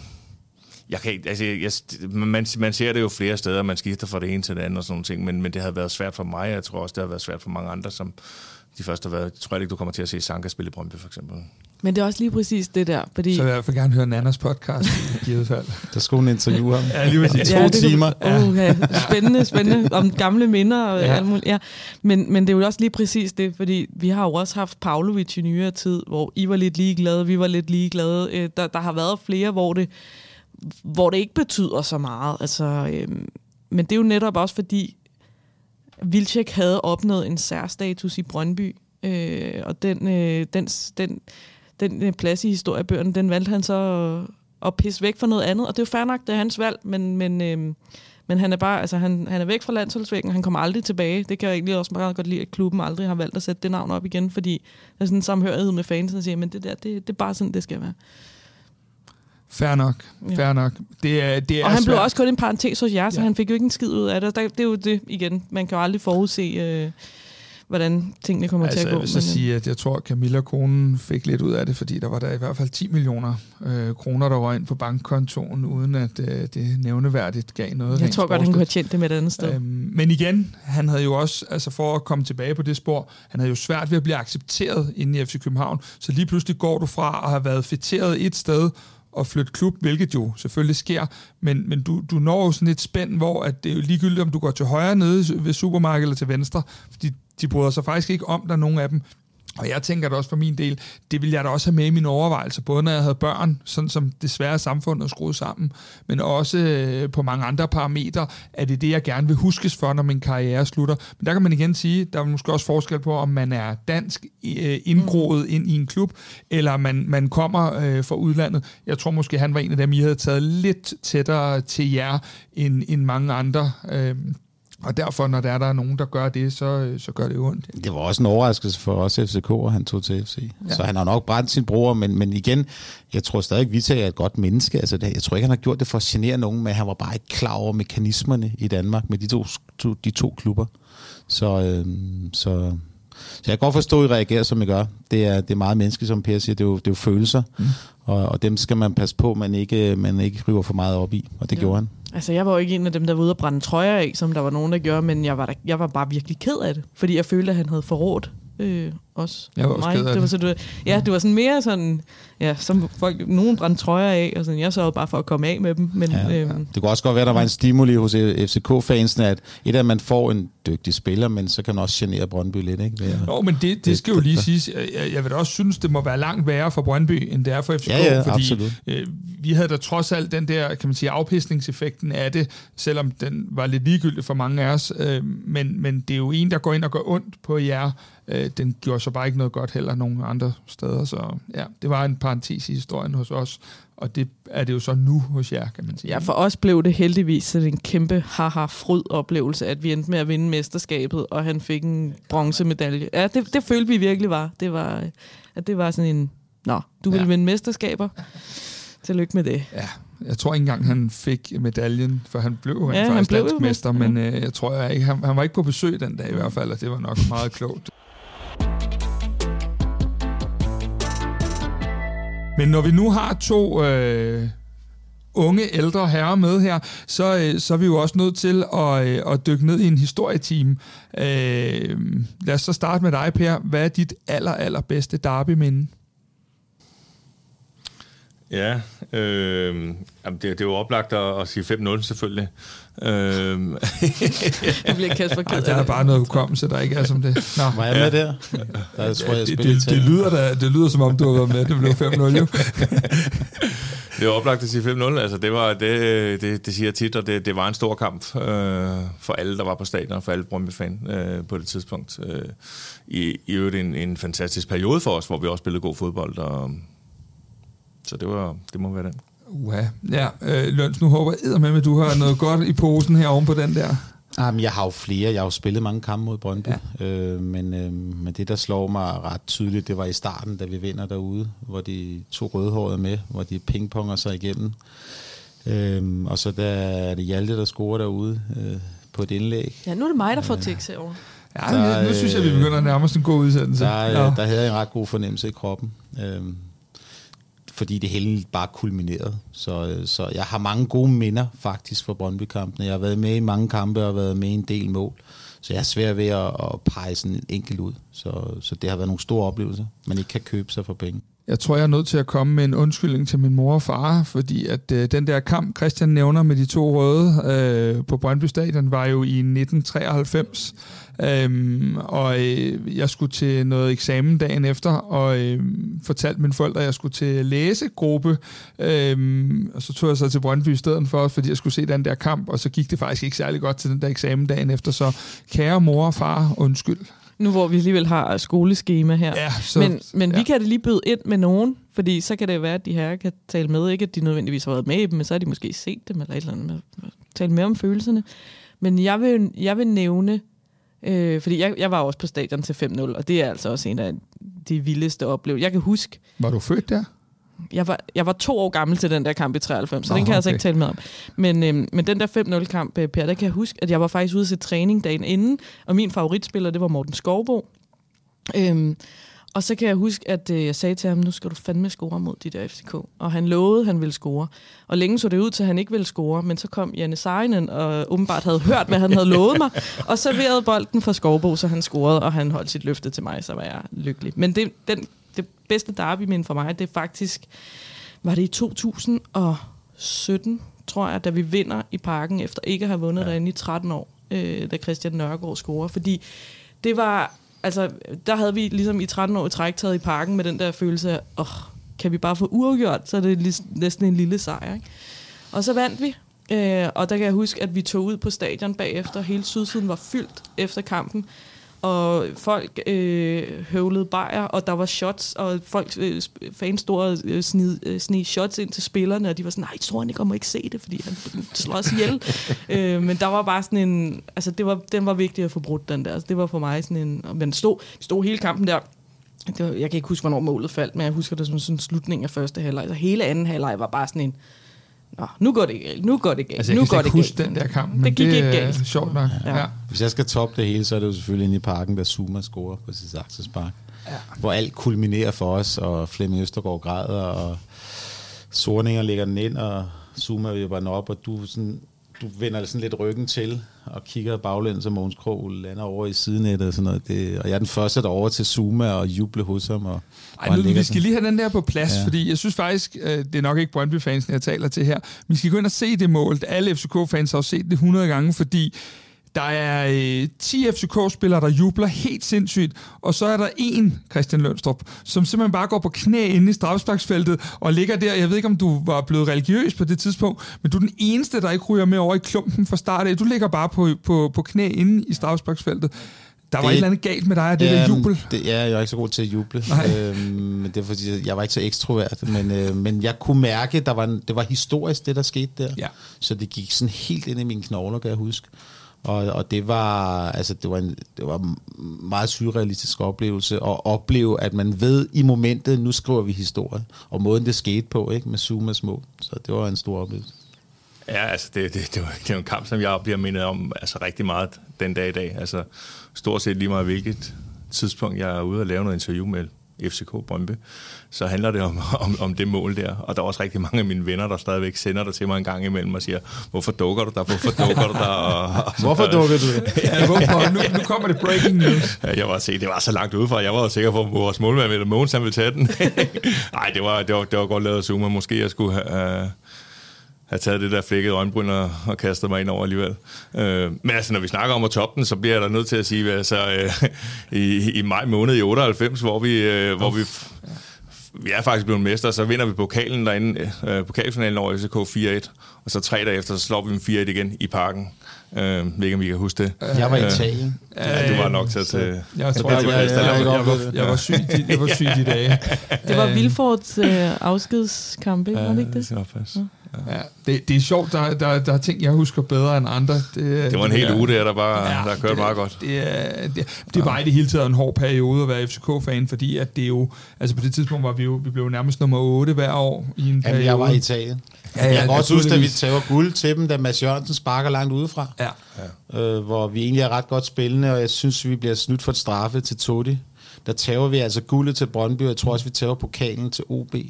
[SPEAKER 3] jeg kan ikke, altså, jeg, man, man ser det jo flere steder, man skifter fra det ene til det andet og sådan nogle ting, men, men det har været svært for mig, jeg tror også, det har været svært for mange andre, som de første har været, jeg tror ikke, du kommer til at se Sanka spille i Brøndby for eksempel.
[SPEAKER 1] Men det er også lige præcis det der, fordi...
[SPEAKER 2] Så jeg vil gerne høre Nannas podcast i givet fald.
[SPEAKER 4] Der skulle hun interviewe ham.
[SPEAKER 2] Ja, lige præcis.
[SPEAKER 4] To
[SPEAKER 1] ja,
[SPEAKER 4] timer.
[SPEAKER 1] Kunne, oh, ja. Spændende, spændende. Om gamle minder og ja. alt muligt. Ja. Men, men det er jo også lige præcis det, fordi vi har jo også haft Pavlovic i nyere tid, hvor I var lidt ligeglade, vi var lidt ligeglade. Øh, der, der har været flere, hvor det hvor det ikke betyder så meget. Altså, øhm, men det er jo netop også fordi, Vilcek havde opnået en særstatus i Brøndby, øh, og den, øh, den, den, den øh, plads i historiebøgerne, den valgte han så at, at pisse væk for noget andet, og det er jo fair nok, det er hans valg, men, men, øh, men han er bare, altså han, han er væk fra landsholdsvæggen, han kommer aldrig tilbage. Det kan jeg egentlig også meget godt lide, at klubben aldrig har valgt at sætte det navn op igen, fordi der er sådan en samhørighed med fansen, der siger, men det der, det, det er bare sådan, det skal være.
[SPEAKER 2] Fair nok, fair ja. nok. Det er, det er
[SPEAKER 1] og han
[SPEAKER 2] svært.
[SPEAKER 1] blev også kun en parentes hos jer, så ja. han fik jo ikke en skid ud af det. Det er jo det igen. Man kan jo aldrig forudse, øh, hvordan tingene kommer
[SPEAKER 2] altså,
[SPEAKER 1] til at gå.
[SPEAKER 2] Jeg vil så sige, at jeg tror, at Camilla konen fik lidt ud af det, fordi der var der i hvert fald 10 millioner øh, kroner, der var ind på bankkontoen, uden at øh, det nævneværdigt gav noget.
[SPEAKER 1] Jeg tror godt, han kunne have tjent det med et andet sted.
[SPEAKER 2] Øhm, men igen, han havde jo også, altså for at komme tilbage på det spor, han havde jo svært ved at blive accepteret inde i FC København, så lige pludselig går du fra at have været fætteret et sted, at flytte klub, hvilket jo selvfølgelig sker, men, men du, du når jo sådan et spænd, hvor at det er jo ligegyldigt, om du går til højre nede ved supermarkedet eller til venstre, fordi de bryder sig faktisk ikke om der nogen af dem. Og jeg tænker da også for min del, det vil jeg da også have med i mine overvejelser, både når jeg havde børn, sådan som desværre samfundet er skruet sammen, men også øh, på mange andre parametre, at det er det, jeg gerne vil huskes for, når min karriere slutter. Men der kan man igen sige, der er måske også forskel på, om man er dansk øh, indgroet ind i en klub, eller man, man kommer øh, fra udlandet. Jeg tror måske, han var en af dem, I havde taget lidt tættere til jer, end, end mange andre. Øh, og derfor, når der er der er nogen, der gør det, så, så gør det ondt.
[SPEAKER 4] Det var også en overraskelse for os FCK, at han tog til FC. Ja. Så han har nok brændt sin bror, men, men igen, jeg tror stadig, Vita er et godt menneske. Altså, det, jeg tror ikke, han har gjort det for at genere nogen, men han var bare ikke klar over mekanismerne i Danmark med de to, to, de to klubber. Så, øh, så, så jeg kan godt forstå, at I reagerer, som I gør. Det er, det er meget menneskeligt, som Per siger. Det er jo, det er jo følelser, mm. og, og dem skal man passe på, at man ikke, man ikke river for meget op i, og det ja. gjorde han.
[SPEAKER 1] Altså, jeg var jo ikke en af dem, der var ude og brænde trøjer af, som der var nogen, der gjorde, men jeg var, der, jeg var bare virkelig ked af det, fordi jeg følte, at han havde forrådt øh, også.
[SPEAKER 2] Jeg var også
[SPEAKER 1] mig.
[SPEAKER 2] ked af
[SPEAKER 1] det. Var så, du, ja, det var sådan mere sådan, ja, som folk, nogen brændte trøjer af, og sådan, jeg sørgede bare for at komme af med dem. Men,
[SPEAKER 4] ja, øhm, ja. Det kunne også godt være, at der var en stimuli hos FCK-fansene, at et af, at man får en dygtig spiller, men så kan man også genere Brøndby lidt, ikke? Ved
[SPEAKER 2] jo, men det, det skal jo lige siges. Jeg, jeg vil da også synes, det må være langt værre for Brøndby, end det er for FCK,
[SPEAKER 4] ja, ja,
[SPEAKER 2] fordi
[SPEAKER 4] absolut.
[SPEAKER 2] øh, vi havde da trods alt den der, kan man sige, afpisningseffekten af det, selvom den var lidt ligegyldig for mange af os, øh, men, men det er jo en, der går ind og gør ondt på jer, øh, den gjorde så bare ikke noget godt heller nogen andre steder, så ja, det var en parentes i historien hos os, og det er det jo så nu hos jer, kan man sige.
[SPEAKER 1] Ja, for os blev det heldigvis sådan en kæmpe haha-fryd oplevelse, at vi endte med at vinde mesterskabet, og han fik en bronzemedalje. Ja, det, det følte vi virkelig var. Det var, at det var sådan en, nå, du vil ja. vinde mesterskaber. Tillykke med det.
[SPEAKER 2] Ja, jeg tror ikke engang, han fik medaljen, for han blev jo ja, faktisk dansk mester, men øh, jeg tror jeg ikke, han, han var ikke på besøg den dag i hvert fald, og det var nok meget klogt. Men når vi nu har to øh, unge, ældre herrer med her, så, øh, så er vi jo også nødt til at, øh, at dykke ned i en historieteam. Øh, lad os så starte med dig, Per. Hvad er dit aller, aller bedste derby-minde?
[SPEAKER 3] Ja, øh, jamen det, det er jo oplagt at, at sige 5-0 selvfølgelig. Øh,
[SPEAKER 1] Det bliver Kasper ked
[SPEAKER 2] Der
[SPEAKER 1] af
[SPEAKER 2] er bare noget hukommelse, der ikke er som det. Nå.
[SPEAKER 4] Var jeg med der? Der tror jeg,
[SPEAKER 2] Det, det, det, lyder da, det lyder som om, du har været med. Det blev 5-0 jo.
[SPEAKER 3] Det er oplagt at sige 5-0. Altså, det, var, det, det, det siger jeg tit, og det, det var en stor kamp øh, for alle, der var på stadion, og for alle Brøndby-fan øh, på det tidspunkt. Øh, I i øvrigt en, en fantastisk periode for os, hvor vi også spillede god fodbold. Og, så det, var, det må være den.
[SPEAKER 2] Uha. Ja, øh, Løns, nu håber jeg med, at du har noget godt i posen her oven på den der.
[SPEAKER 4] Jamen, jeg har jo flere. Jeg har jo spillet mange kampe mod Brøndby. Ja. Øh, men, øh, men det, der slår mig ret tydeligt, det var i starten, da vi vinder derude, hvor de to rødhårede med, hvor de pingponger sig igennem. Øh, og så der er det Hjalte, der scorer derude øh, på et indlæg.
[SPEAKER 1] Ja, nu er det mig, der får tics herovre.
[SPEAKER 2] Ja,
[SPEAKER 4] Der,
[SPEAKER 2] nu, nu synes jeg, vi begynder at nærme os en god udsendelse.
[SPEAKER 4] Der, øh, der havde jeg en ret god fornemmelse i kroppen. Øh, fordi det hele bare kulminerede. Så, øh, så jeg har mange gode minder faktisk fra Brøndby-kampene. Jeg har været med i mange kampe og været med i en del mål. Så jeg er svær ved at, at pege sådan en enkelt ud. Så, så det har været nogle store oplevelser, man ikke kan købe sig for penge.
[SPEAKER 2] Jeg tror, jeg er nødt til at komme med en undskyldning til min mor og far, fordi at øh, den der kamp, Christian nævner med de to røde øh, på Brøndby Stadion, var jo i 1993. Øhm, og øh, jeg skulle til noget eksamen dagen efter, og øh, fortalte mine forældre, at jeg skulle til læsegruppe. Øhm, og så tog jeg så til Brøndby i stedet for, fordi jeg skulle se den der kamp, og så gik det faktisk ikke særlig godt til den der eksamen dagen efter. Så kære mor og far, undskyld.
[SPEAKER 1] Nu hvor vi alligevel har skoleskema her.
[SPEAKER 2] Ja, så,
[SPEAKER 1] men men
[SPEAKER 2] ja.
[SPEAKER 1] vi kan da lige byde ind med nogen, fordi så kan det være, at de her kan tale med. Ikke at de nødvendigvis har været med i dem, men så har de måske set dem, eller et eller andet tale mere om følelserne. Men jeg vil, jeg vil nævne, øh, fordi jeg, jeg var også på stadion til 5-0, og det er altså også en af de vildeste oplevelser. Jeg kan huske,
[SPEAKER 2] Var du født der?
[SPEAKER 1] Jeg var, jeg var to år gammel til den der kamp i 93, så
[SPEAKER 2] Nå,
[SPEAKER 1] den kan jeg altså
[SPEAKER 2] okay.
[SPEAKER 1] ikke tale med om. Men, øhm, men den der 5-0-kamp, øh, Per, der kan jeg huske, at jeg var faktisk ude til træning dagen inden, og min favoritspiller, det var Morten Skovbo. Øhm, og så kan jeg huske, at øh, jeg sagde til ham, nu skal du fandme score mod de der FCK. Og han lovede, at han ville score. Og længe så det ud til, at han ikke ville score, men så kom Janne Seinen og åbenbart havde hørt, hvad han havde lovet mig, og serverede bolden for Skovbo, så han scorede, og han holdt sit løfte til mig, så var jeg lykkelig. Men det, den, det bedste derby for mig, det er faktisk, var det i 2017, tror jeg, da vi vinder i parken, efter ikke at have vundet ja. derinde i 13 år, øh, da Christian Nørgaard scorer. Fordi det var, altså, der havde vi ligesom i 13 år i træk taget i parken med den der følelse af, åh, oh, kan vi bare få uafgjort, så er det næsten en lille sejr. Ikke? Og så vandt vi, øh, og der kan jeg huske, at vi tog ud på stadion bagefter, hele sydsiden var fyldt efter kampen, og folk øh, høvlede bajer, og der var shots, og folk, øh, fans stod og øh, snid, øh, snige shots ind til spillerne, og de var sådan, nej, tror ikke, må ikke se det, fordi han slår os ihjel. øh, men der var bare sådan en, altså det var, den var vigtig at få brudt, den der. Altså, det var for mig sådan en, og man stod, stod hele kampen der, det var, jeg kan ikke huske, hvornår målet faldt, men jeg husker det som sådan en slutning af første halvleg. Så hele anden halvleg var bare sådan en, Nå, nu går det galt, nu går det galt,
[SPEAKER 2] Altså, jeg
[SPEAKER 1] nu går det galt.
[SPEAKER 2] den der kamp, men
[SPEAKER 1] Det gik
[SPEAKER 2] det
[SPEAKER 1] ikke
[SPEAKER 2] er
[SPEAKER 1] galt.
[SPEAKER 2] sjovt nok. Ja.
[SPEAKER 1] Ja.
[SPEAKER 4] Hvis jeg skal toppe det hele, så er det jo selvfølgelig inde i parken, da Zuma scorer på sit aksespark. Ja. Hvor alt kulminerer for os, og Flemming Østergaard græder, og Sorninger lægger den ind, og Zuma vipper den op, og du, sådan, du vender sådan lidt ryggen til, og kigger baglæns, og Mogens Krog lander over i sidenettet, og sådan noget. Det, og jeg er den første derovre til Zuma, og juble hos ham, og,
[SPEAKER 2] Ej, nu, vi skal lige have den der på plads, ja.
[SPEAKER 4] Ja.
[SPEAKER 2] fordi jeg synes faktisk, øh, det er nok ikke Brøndby-fansen, jeg taler til her. Vi skal gå ind og se det mål. Alle FCK-fans har jo set det 100 gange, fordi der er øh, 10 FCK-spillere, der jubler helt sindssygt, og så er der en, Christian Lønstrup, som simpelthen bare går på knæ inde i strafsparksfeltet og ligger der. Jeg ved ikke, om du var blevet religiøs på det tidspunkt, men du er den eneste, der ikke ryger med over i klumpen fra start af. Du ligger bare på, på, på knæ inde i strafsparksfeltet. Der var
[SPEAKER 4] Det-
[SPEAKER 2] et eller andet galt med dig, og det der
[SPEAKER 4] Jamen,
[SPEAKER 2] jubel.
[SPEAKER 4] Det, ja, jeg er ikke så god til at juble.
[SPEAKER 2] Nej.
[SPEAKER 4] Øhm, men det er fordi, jeg var ikke så ekstrovert. Men, øh, men jeg kunne mærke, at der var, det var historisk, det der skete der.
[SPEAKER 2] Ja.
[SPEAKER 4] Så det gik sådan helt ind i mine knogler, kan jeg huske. Og, og det var altså det var en det var en meget surrealistisk oplevelse at opleve at man ved i momentet nu skriver vi historie og måden det skete på ikke med Zumas mål så det var en stor oplevelse.
[SPEAKER 3] Ja, altså det, det, det, var, det var en kamp, som jeg bliver mindet om altså rigtig meget den dag i dag. Altså stort set lige meget hvilket tidspunkt, jeg er ude og lave noget interview med FCK Brøndby, så handler det om, om, om det mål der. Og der er også rigtig mange af mine venner, der stadigvæk sender det til mig en gang imellem og siger, hvorfor dukker du der, hvorfor dukker du der? Og, og
[SPEAKER 4] hvorfor dukker du
[SPEAKER 2] ja, hvorfor? Nu, nu kommer det breaking news.
[SPEAKER 3] Ja, jeg var se, det var så langt udefra. Jeg var jo sikker på, at vores målmand ville Mogens, han ville tage den. Nej, det var, det, var, det var godt lavet af Zuma. Måske jeg skulle have, uh, have taget det der flækkede øjenbryn og, og kastet mig ind over alligevel. Øh, men altså, når vi snakker om at toppe den, så bliver jeg da nødt til at sige, altså, øh, i, i maj måned i 98, hvor vi, øh, hvor vi vi er faktisk blevet mester, så vinder vi pokalen derinde, øh, pokalfinalen over FCK 4-1, og så tre dage efter, så slår vi dem 4-1 igen i parken. Øh, ved om I kan huske det.
[SPEAKER 4] Jeg var i Italien.
[SPEAKER 3] Ja, du var nok til at tage...
[SPEAKER 2] Jeg, tror, jeg, jeg, jeg, jeg, jeg, var, jeg var syg de, jeg var syg de dage.
[SPEAKER 1] Det var Vilfords øh, afskedskamp, ikke? Ja, var det ikke det?
[SPEAKER 3] det var faktisk. Ja.
[SPEAKER 2] Ja, det, det er sjovt, der, der, der er ting, jeg husker bedre end andre.
[SPEAKER 3] Det, det var en hel uge der, der, bare, ja, der kørte meget godt.
[SPEAKER 2] Det, det, det var i det hele taget en hård periode at være FCK-fan, fordi at det jo, altså på det tidspunkt var vi jo, vi blev nærmest nummer 8 hver år i en periode.
[SPEAKER 4] Jamen, jeg var i Italien. Ja, ja, jeg kan også huske, at vi tager guld til dem, da Mads Jørgensen sparker langt udefra.
[SPEAKER 2] Ja.
[SPEAKER 4] ja. Øh, hvor vi egentlig er ret godt spillende, og jeg synes, vi bliver snydt for et straffe til Todi der tager vi altså guldet til Brøndby, og jeg tror også, vi tager pokalen til OB ja.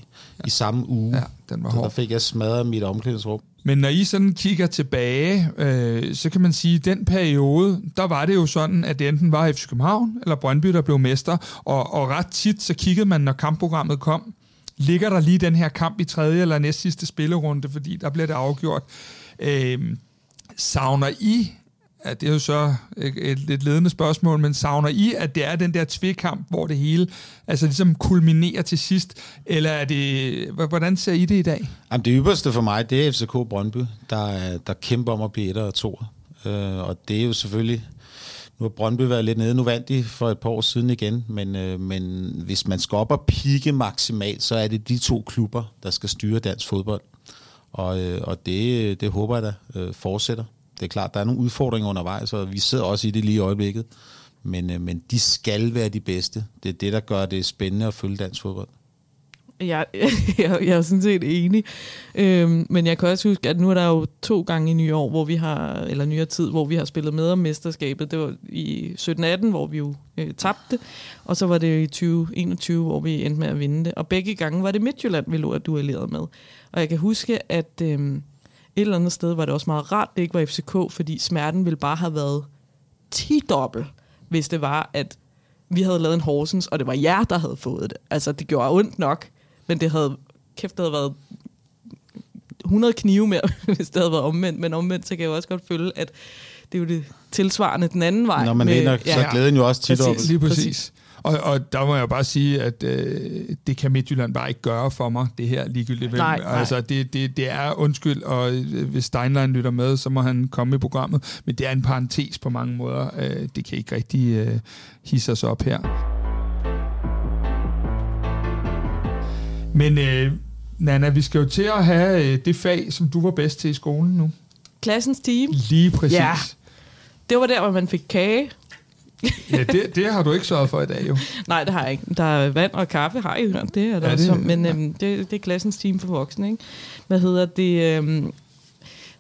[SPEAKER 4] i samme uge.
[SPEAKER 2] Ja, den var
[SPEAKER 4] så
[SPEAKER 2] hård.
[SPEAKER 4] der fik jeg smadret mit omklædningsrum.
[SPEAKER 2] Men når I sådan kigger tilbage, øh, så kan man sige, at den periode, der var det jo sådan, at det enten var FC København eller Brøndby, der blev mester, og, og ret tit så kiggede man, når kampprogrammet kom, ligger der lige den her kamp i tredje eller næst sidste spillerunde, fordi der bliver det afgjort. Øh, savner I Ja, det er jo så et, et lidt ledende spørgsmål, men savner I, at det er den der tvekamp, hvor det hele altså ligesom kulminerer til sidst, eller er det, hvordan ser I det i dag?
[SPEAKER 4] Jamen, det ypperste for mig, det er FCK Brøndby, der, der kæmper om at blive etter og to. Øh, og det er jo selvfølgelig, nu har Brøndby været lidt nede, nu vandt de for et par år siden igen, men, øh, men hvis man skal op og pike maksimalt, så er det de to klubber, der skal styre dansk fodbold. Og, øh, og det, det håber jeg da øh, fortsætter det er klart, der er nogle udfordringer undervejs, og vi sidder også i det lige i øjeblikket. Men, øh, men de skal være de bedste. Det er det, der gør det spændende at følge dansk fodbold.
[SPEAKER 1] Jeg, jeg, jeg er sådan set enig. Øhm, men jeg kan også huske, at nu er der jo to gange i nyår, hvor vi har, eller nyere tid, hvor vi har spillet med om mesterskabet. Det var i 17-18, hvor vi jo øh, tabte, og så var det i 2021, hvor vi endte med at vinde det. Og begge gange var det Midtjylland, vi lå og duellerede med. Og jeg kan huske, at... Øh, et eller andet sted var det også meget rart, det ikke var FCK, fordi smerten ville bare have været 10 dobbelt, hvis det var, at vi havde lavet en Horsens, og det var jer, der havde fået det. Altså, det gjorde ondt nok, men det havde, kæft, det havde været 100 knive mere, hvis det havde været omvendt. Men omvendt, så kan jeg jo også godt føle, at det er jo det tilsvarende den anden vej.
[SPEAKER 4] Når man
[SPEAKER 1] med,
[SPEAKER 4] vinder, ja, så glæden jo også tit
[SPEAKER 2] præcis, Lige præcis. præcis. Og, og der må jeg bare sige, at øh, det kan Midtjylland bare ikke gøre for mig, det her ligegyldigt.
[SPEAKER 1] Nej, nej.
[SPEAKER 2] Altså, det, det, det er undskyld, og øh, hvis Steinlein lytter med, så må han komme i programmet. Men det er en parentes på mange måder. Øh, det kan ikke rigtig øh, hisse os op her. Men øh, Nana, vi skal jo til at have øh, det fag, som du var bedst til i skolen nu.
[SPEAKER 1] Klassens team.
[SPEAKER 2] Lige præcis. Ja.
[SPEAKER 1] Det var der, hvor man fik kage
[SPEAKER 2] ja, det, det har du ikke sørget for i dag, jo.
[SPEAKER 1] Nej, det har jeg ikke. Der er vand og kaffe, har I hørt. Det er der ja, også. Det, men ja. øhm, det, det er klassens team for voksne, ikke? Hvad hedder det? Øhm,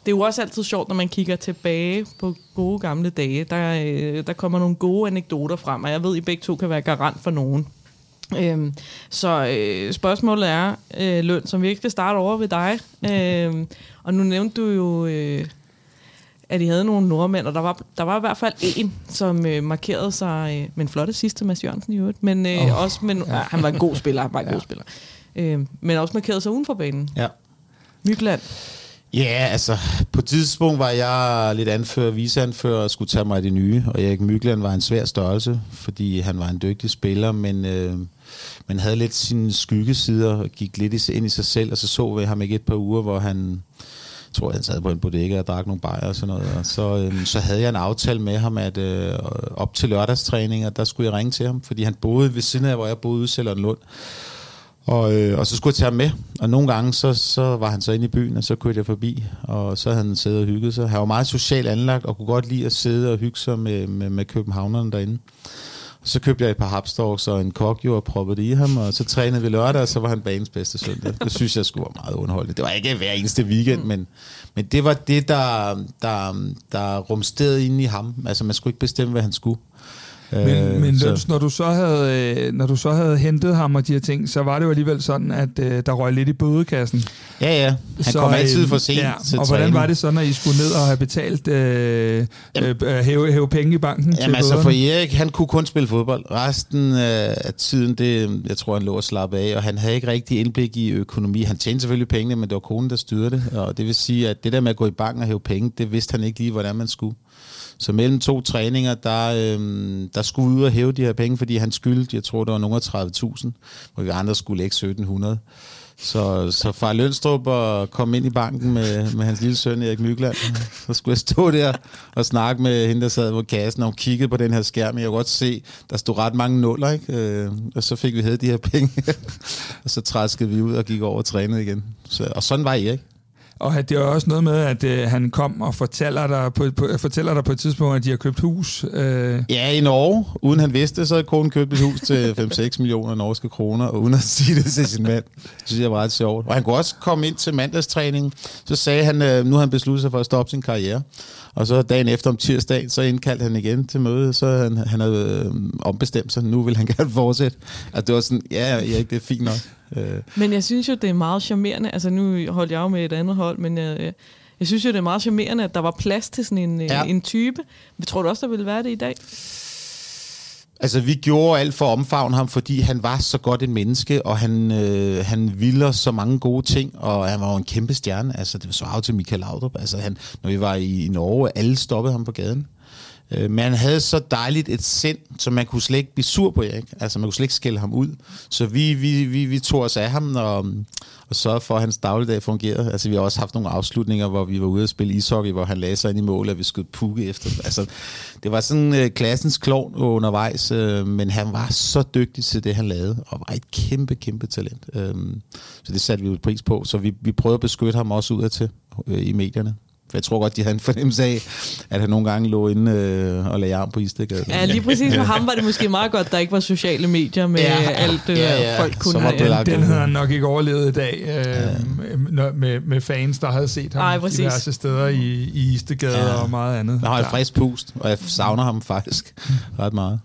[SPEAKER 1] det er jo også altid sjovt, når man kigger tilbage på gode gamle dage. Der, øh, der kommer nogle gode anekdoter frem, og jeg ved, at I begge to kan være garant for nogen. Øhm, så øh, spørgsmålet er, øh, Løn, som vi ikke skal starte over ved dig. Øh, og nu nævnte du jo... Øh, at de havde nogle nordmænd, og der var, der var i hvert fald en, som øh, markerede sig øh, med en flotte sidste Mads Jørgensen i øvrigt, men øh, oh, også med, ja. han var en god spiller, han var en ja. god spiller. Øh, men også markerede sig uden for banen.
[SPEAKER 4] Ja.
[SPEAKER 1] Mykland.
[SPEAKER 4] Ja, yeah, altså på et tidspunkt var jeg lidt anfører, viseanfører og skulle tage mig det nye, og Erik Mykland var en svær størrelse, fordi han var en dygtig spiller, men, øh, men havde lidt sine skyggesider og gik lidt ind i sig selv, og så så vi ham ikke et par uger, hvor han tror, jeg sad på en bodega og drak nogle bajer og sådan noget. Og så, øhm, så havde jeg en aftale med ham, at øh, op til lørdagstræninger, der skulle jeg ringe til ham, fordi han boede ved siden af, hvor jeg boede ude i Lund. Og, øh, og så skulle jeg tage ham med, og nogle gange så, så var han så inde i byen, og så kørte jeg forbi, og så havde han siddet og hygget sig. Han var meget socialt anlagt, og kunne godt lide at sidde og hygge sig med, med, med københavnerne derinde. Så købte jeg et par hapstorks og en kokjo og proppede det i ham, og så trænede vi lørdag, og så var han banens bedste søndag. Det synes jeg skulle være meget underholdende. Det var ikke hver eneste weekend, mm. men, men det var det, der, der, der rumsterede inde i ham. Altså, man skulle ikke bestemme, hvad han skulle.
[SPEAKER 2] Men, øh, men så. når, du så havde, øh, når du så havde hentet ham og de her ting, så var det jo alligevel sådan, at øh, der røg lidt i bødekassen.
[SPEAKER 4] Ja, ja. Han så, kom altid for sent
[SPEAKER 2] ja,
[SPEAKER 4] til
[SPEAKER 2] Og hvordan var det så, når I skulle ned og have betalt øh, øh, hæve, hæve penge i banken
[SPEAKER 4] Jamen til altså for Erik, han kunne kun spille fodbold. Resten af tiden, det, jeg tror, han lå og slappe af, og han havde ikke rigtig indblik i økonomi. Han tjente selvfølgelig pengene, men det var konen, der styrede det. Og det vil sige, at det der med at gå i banken og hæve penge, det vidste han ikke lige, hvordan man skulle. Så mellem to træninger, der, øh, der skulle vi ud og hæve de her penge, fordi han skyldte, jeg tror, det var nogle 30.000, hvor vi andre skulle lægge 1700. Så, så far Lønstrup og kom ind i banken med, med hans lille søn Erik Mykland. Så skulle jeg stå der og snakke med hende, der sad på kassen, og hun kiggede på den her skærm. Jeg kunne godt se, der stod ret mange nuller, ikke? Øh, og så fik vi hævet de her penge. og så træskede vi ud og gik over og trænede igen. Så, og sådan var Erik.
[SPEAKER 2] Og det er også noget med, at øh, han kom og fortæller dig på, på, fortæller dig på et tidspunkt, at de har købt hus. Øh.
[SPEAKER 4] Ja, i Norge. Uden han vidste, så havde konen købt et hus til 5-6 millioner norske kroner, og uden at sige det til sin mand. Det synes jeg var ret sjovt. Og han kunne også komme ind til mandagstræning. Så sagde han, øh, nu har han besluttet sig for at stoppe sin karriere. Og så dagen efter om tirsdagen, så indkaldte han igen til møde, så han, han havde øh, ombestemt sig. Nu vil han gerne fortsætte. Altså, det var sådan, ja, ja, det er fint nok.
[SPEAKER 1] Øh. Men jeg synes jo, det er meget charmerende. Altså nu holdt jeg jo med et andet hold, men jeg, øh, jeg synes jo, det er meget charmerende, at der var plads til sådan en, øh, ja. en type. Tror du også, der ville være det i dag?
[SPEAKER 4] Altså, vi gjorde alt for at omfavne ham, fordi han var så godt en menneske, og han, øh, han ville så mange gode ting, og han var jo en kæmpe stjerne. Altså, det var så til Michael Laudrup. Altså, han, når vi var i, i Norge, alle stoppede ham på gaden. Øh, men han havde så dejligt et sind, så man kunne slet ikke blive sur på Erik. Altså, man kunne slet ikke skælde ham ud. Så vi, vi, vi, vi tog os af ham og, og sørgede for, at hans dagligdag fungerede. Altså, vi har også haft nogle afslutninger, hvor vi var ude at spille ishockey, hvor han lagde sig ind i mål, og vi skød pukke efter. Altså, det var sådan øh, klassens klovn undervejs, øh, men han var så dygtig til det, han lavede, og var et kæmpe, kæmpe talent. Øh, så det satte vi jo pris på. Så vi, vi prøvede at beskytte ham også udadtil øh, i medierne. For jeg tror godt, de havde en fornemmelse af, at han nogle gange lå inde øh, og lagde arm på Istegade.
[SPEAKER 1] Ja, lige præcis. For ham var det måske meget godt, der ikke var sociale medier med ja, alt det, ja, ja. folk kunne
[SPEAKER 2] have. Den, den havde han nok ikke overlevet i dag øh, ja. med, med fans, der havde set ham Ej, diverse steder i, i Istegade ja. og meget andet.
[SPEAKER 4] Han har et frisk pust, og jeg savner ham faktisk ret meget.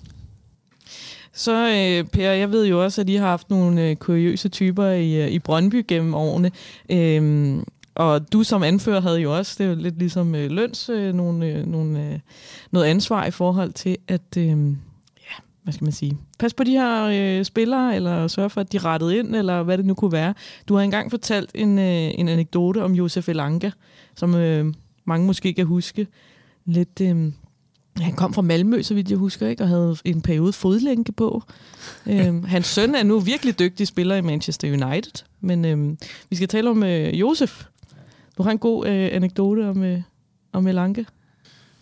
[SPEAKER 1] Så øh, Per, jeg ved jo også, at I har haft nogle øh, kuriøse typer i, øh, i Brøndby gennem årene. Øh, og du som anfører havde jo også, det er jo lidt ligesom øh, løns, øh, nogle, øh, nogle, øh, noget ansvar i forhold til at, øh, ja, hvad skal man sige, pas på de her øh, spillere, eller sørge for, at de rettede ind, eller hvad det nu kunne være. Du har engang fortalt en, øh, en anekdote om Josef Elanka, som øh, mange måske kan huske. Lidt, øh, han kom fra Malmø, så vidt jeg husker, ikke, og havde en periode fodlænke på. øhm, hans søn er nu virkelig dygtig spiller i Manchester United, men øhm, vi skal tale om øh, Josef, du har en god øh, anekdote om, øh, om Elanke.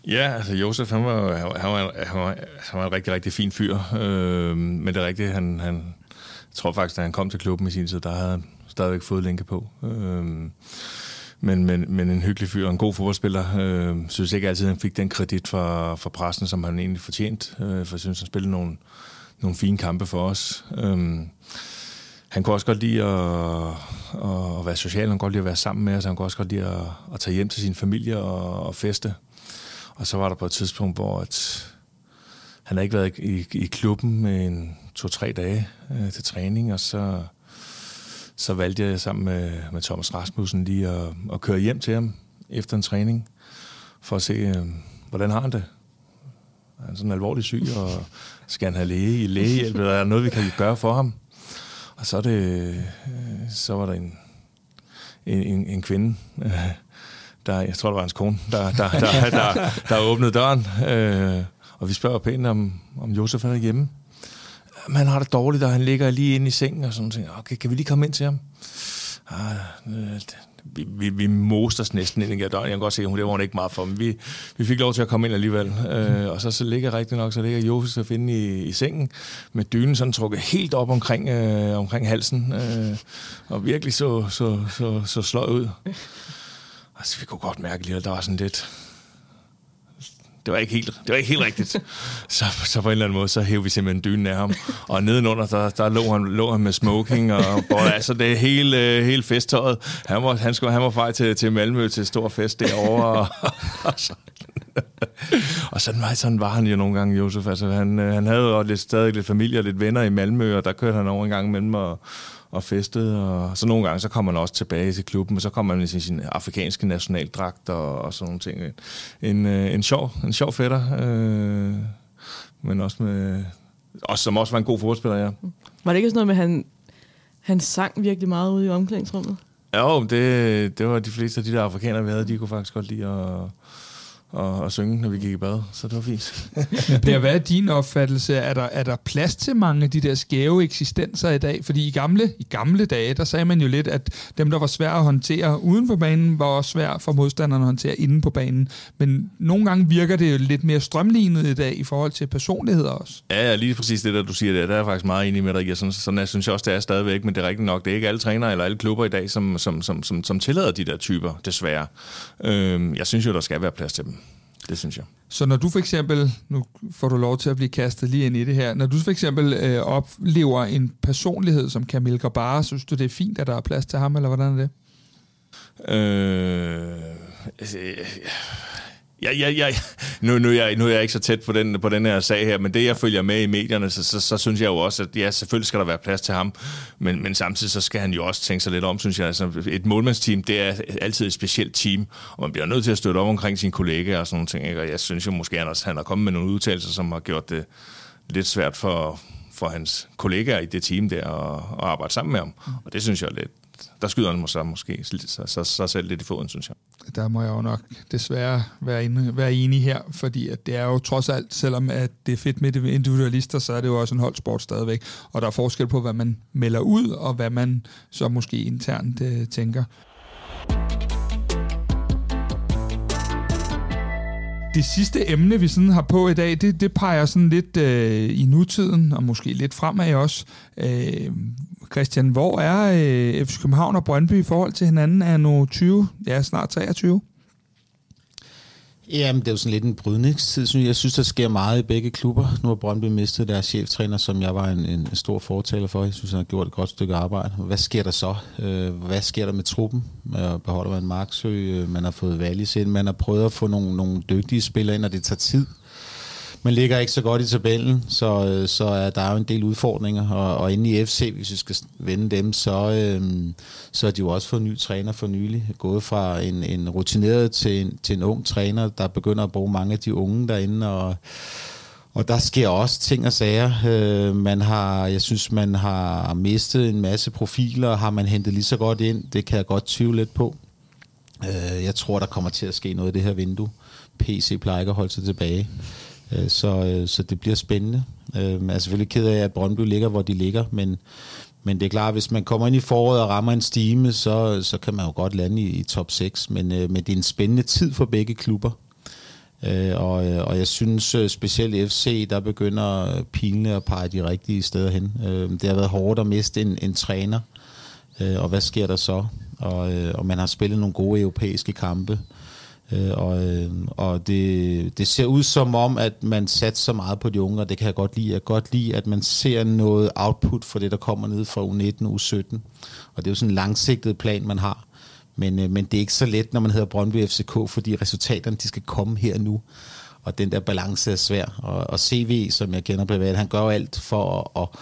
[SPEAKER 3] Ja, altså Josef, han var, han var, han var, han var, han var en rigtig, rigtig fin fyr. Øh, men det er rigtigt, han, han, jeg tror faktisk, da han kom til klubben i sin tid, der havde han stadigvæk fået linke på. Øh, men, men, men en hyggelig fyr og en god fodboldspiller. Øh, synes ikke altid, han fik den kredit fra, fra pressen, som han egentlig fortjent. Øh, for jeg synes, han spillede nogle, nogle fine kampe for os. Øh, han kunne også godt lide at, at være social, han kunne godt lide at være sammen med os, han kunne også godt lide at, at tage hjem til sin familie og, og feste. Og så var der på et tidspunkt, hvor at han havde ikke været i, i klubben med en to-tre dage øh, til træning, og så, så valgte jeg sammen med, med Thomas Rasmussen lige at, at køre hjem til ham efter en træning, for at se, øh, hvordan har han det. Han sådan alvorligt syg, og skal han have læge, lægehjælp, eller er der noget, vi kan gøre for ham? Og så, er det, øh, så var der en, en, en, en kvinde, der, jeg tror, det var hans kone, der, der, der, der, der, der åbnede døren. Øh, og vi spørger pænt, om, om Josef er hjemme. Men han har det dårligt, og han ligger lige inde i sengen og sådan noget. Okay, kan vi lige komme ind til ham? Ah, øh, vi, vi, vi moster os næsten ind i døren. Jeg kan godt se, at hun, det var hun ikke meget for, men vi, vi fik lov til at komme ind alligevel. Øh, og så, så ligger rigtig nok, så ligger Josef inde i, i sengen, med dynen sådan trukket helt op omkring, øh, omkring halsen, øh, og virkelig så, så, så, så sløj ud. Altså, vi kunne godt mærke lige, at der var sådan lidt det var ikke helt, det var ikke helt rigtigt. Så, så på en eller anden måde, så hævde vi simpelthen dynen af ham. Og nedenunder, der, der lå, han, lå han med smoking, og og altså det er hele, øh, hele festtøjet. Han var, han, skulle, han var fej til, til Malmø til stor fest derovre. Og, og så, og sådan var, sådan var han jo nogle gange, Josef. Altså, han, øh, han havde jo lidt, stadig lidt familie og lidt venner i Malmø, og der kørte han over en gang imellem og, og festede. Og så nogle gange, så kommer han også tilbage til klubben, og så kommer han i sin, sin afrikanske nationaldragt og, og sådan nogle ting. En, øh, en, sjov, en sjov fætter, øh, men også med... Også, som også var en god fodspiller, ja.
[SPEAKER 1] Var det ikke sådan noget med, at han, han sang virkelig meget ude i omklædningsrummet?
[SPEAKER 3] Jo, det, det var de fleste af de der afrikanere, vi havde, de kunne faktisk godt lide at, og, og synge, når vi gik i bad, så det var fint.
[SPEAKER 2] per, hvad er din opfattelse? Er der, er der plads til mange af de der skæve eksistenser i dag? Fordi i gamle, i gamle dage, der sagde man jo lidt, at dem, der var svære at håndtere uden for banen, var også svært for modstanderne at håndtere inde på banen. Men nogle gange virker det jo lidt mere strømlignet i dag i forhold til personligheder også.
[SPEAKER 3] Ja, ja lige præcis det, der du siger der, der er jeg faktisk meget enig med dig. Jeg sådan, sådan jeg synes jeg også, det er stadigvæk, men det er rigtigt nok. Det er ikke alle trænere eller alle klubber i dag, som, som, som, som, som tillader de der typer, desværre. Øhm, jeg synes jo, der skal være plads til dem. Det synes jeg.
[SPEAKER 2] Så når du for eksempel, nu får du lov til at blive kastet lige ind i det her, når du for eksempel øh, oplever en personlighed som Camille Grabara, synes du det er fint, at der er plads til ham, eller hvordan er det?
[SPEAKER 3] Øh, altså, Ja, ja, ja. Nu, nu, er jeg, nu er jeg ikke så tæt på den, på den her sag her, men det, jeg følger med i medierne, så, så, så synes jeg jo også, at ja, selvfølgelig skal der være plads til ham, men, men samtidig så skal han jo også tænke sig lidt om, synes jeg. Altså, et målmandsteam, det er altid et specielt team, og man bliver nødt til at støtte op omkring sine kollegaer og sådan nogle ting. Ikke? Og jeg synes jo måske, at han har kommet med nogle udtalelser, som har gjort det lidt svært for, for hans kollegaer i det team der at, at arbejde sammen med ham. Og det synes jeg er lidt, der skyder han måske, måske så, så, så selv lidt i foden, synes jeg.
[SPEAKER 2] Der må jeg jo nok desværre være, inde, være enig her, fordi at det er jo trods alt, selvom at det er fedt med individualister, så er det jo også en holdsport stadigvæk. Og der er forskel på, hvad man melder ud, og hvad man så måske internt øh, tænker. Det sidste emne, vi sådan har på i dag, det, det peger sådan lidt øh, i nutiden, og måske lidt fremad også. Øh, Christian, hvor er øh, FC København og Brøndby i forhold til hinanden? Er nu 20, ja snart 23?
[SPEAKER 4] Jamen, det er jo sådan lidt en brydningstid, synes jeg. Jeg synes, der sker meget i begge klubber. Nu har Brøndby mistet deres cheftræner, som jeg var en, en stor fortaler for. Jeg synes, han har gjort et godt stykke arbejde. Hvad sker der så? Øh, hvad sker der med truppen? Øh, beholder man Marksø? Øh, man har fået Wallis ind. Man har prøvet at få nogle, nogle dygtige spillere ind, og det tager tid man ligger ikke så godt i tabellen, så, øh, så er der jo en del udfordringer. Og, og inde i FC, hvis vi skal vende dem, så, øhm, så er de jo også fået en ny træner for nylig. Gået fra en, en rutineret til en, til en ung træner, der begynder at bruge mange af de unge derinde. Og, og der sker også ting og sager. Øh, man har, jeg synes, man har mistet en masse profiler. Har man hentet lige så godt ind? Det kan jeg godt tvivle lidt på. Øh, jeg tror, der kommer til at ske noget i det her vindue. PC plejer ikke at holde sig tilbage. Øh, så, øh, så det bliver spændende. Øh, jeg er selvfølgelig ked af, at Brøndby ligger, hvor de ligger, men, men det er klart, hvis man kommer ind i foråret og rammer en stime, så, så kan man jo godt lande i, i top 6, men, men det er en spændende tid for begge klubber. og, og jeg synes specielt FC, der begynder pilene at pege de rigtige steder hen. det har været hårdt at miste en, en træner, og hvad sker der så? Og, og man har spillet nogle gode europæiske kampe. Øh, og øh, og det, det ser ud som om, at man satser så meget på de unge, og det kan jeg godt lide. Jeg kan godt lide, at man ser noget output for det, der kommer ned fra U19 og U17. Og det er jo sådan en langsigtet plan, man har. Men, øh, men det er ikke så let, når man hedder Brøndby FCK, fordi resultaterne de skal komme her nu. Og den der balance er svær. Og, og CV, som jeg kender privat, han gør alt for at, at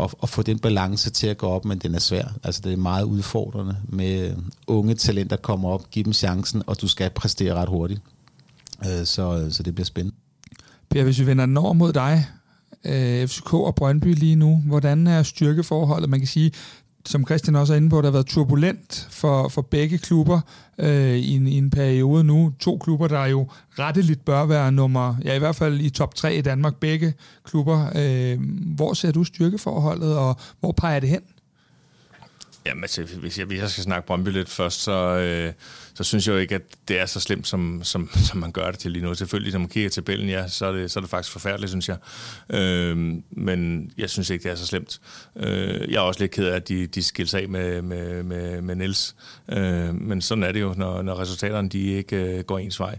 [SPEAKER 4] at, at få den balance til at gå op, men den er svær. Altså det er meget udfordrende med øh, unge talenter kommer op, give dem chancen, og du skal præstere ret hurtigt. Øh, så, øh, så det bliver spændende.
[SPEAKER 2] Per, hvis vi vender den over mod dig, øh, FCK og Brøndby lige nu, hvordan er styrkeforholdet? Man kan sige, som Christian også er inde på, der har været turbulent for, for begge klubber øh, i, en, i en periode nu. To klubber, der jo retteligt bør være nummer, ja i hvert fald i top 3 i Danmark, begge klubber. Øh, hvor ser du styrkeforholdet, og hvor peger det hen?
[SPEAKER 3] Jamen, altså, hvis jeg, hvis jeg skal snakke Brøndby lidt først, så, øh, så synes jeg jo ikke, at det er så slemt, som, som, som man gør det til lige nu. Selvfølgelig, når man kigger til tabellen, ja, så er, det, så er det faktisk forfærdeligt, synes jeg. Øh, men jeg synes ikke, det er så slemt. Øh, jeg er også lidt ked af, at de, de skiller af med, med, med, med Niels. Øh, men sådan er det jo, når, når resultaterne de ikke øh, går ens vej.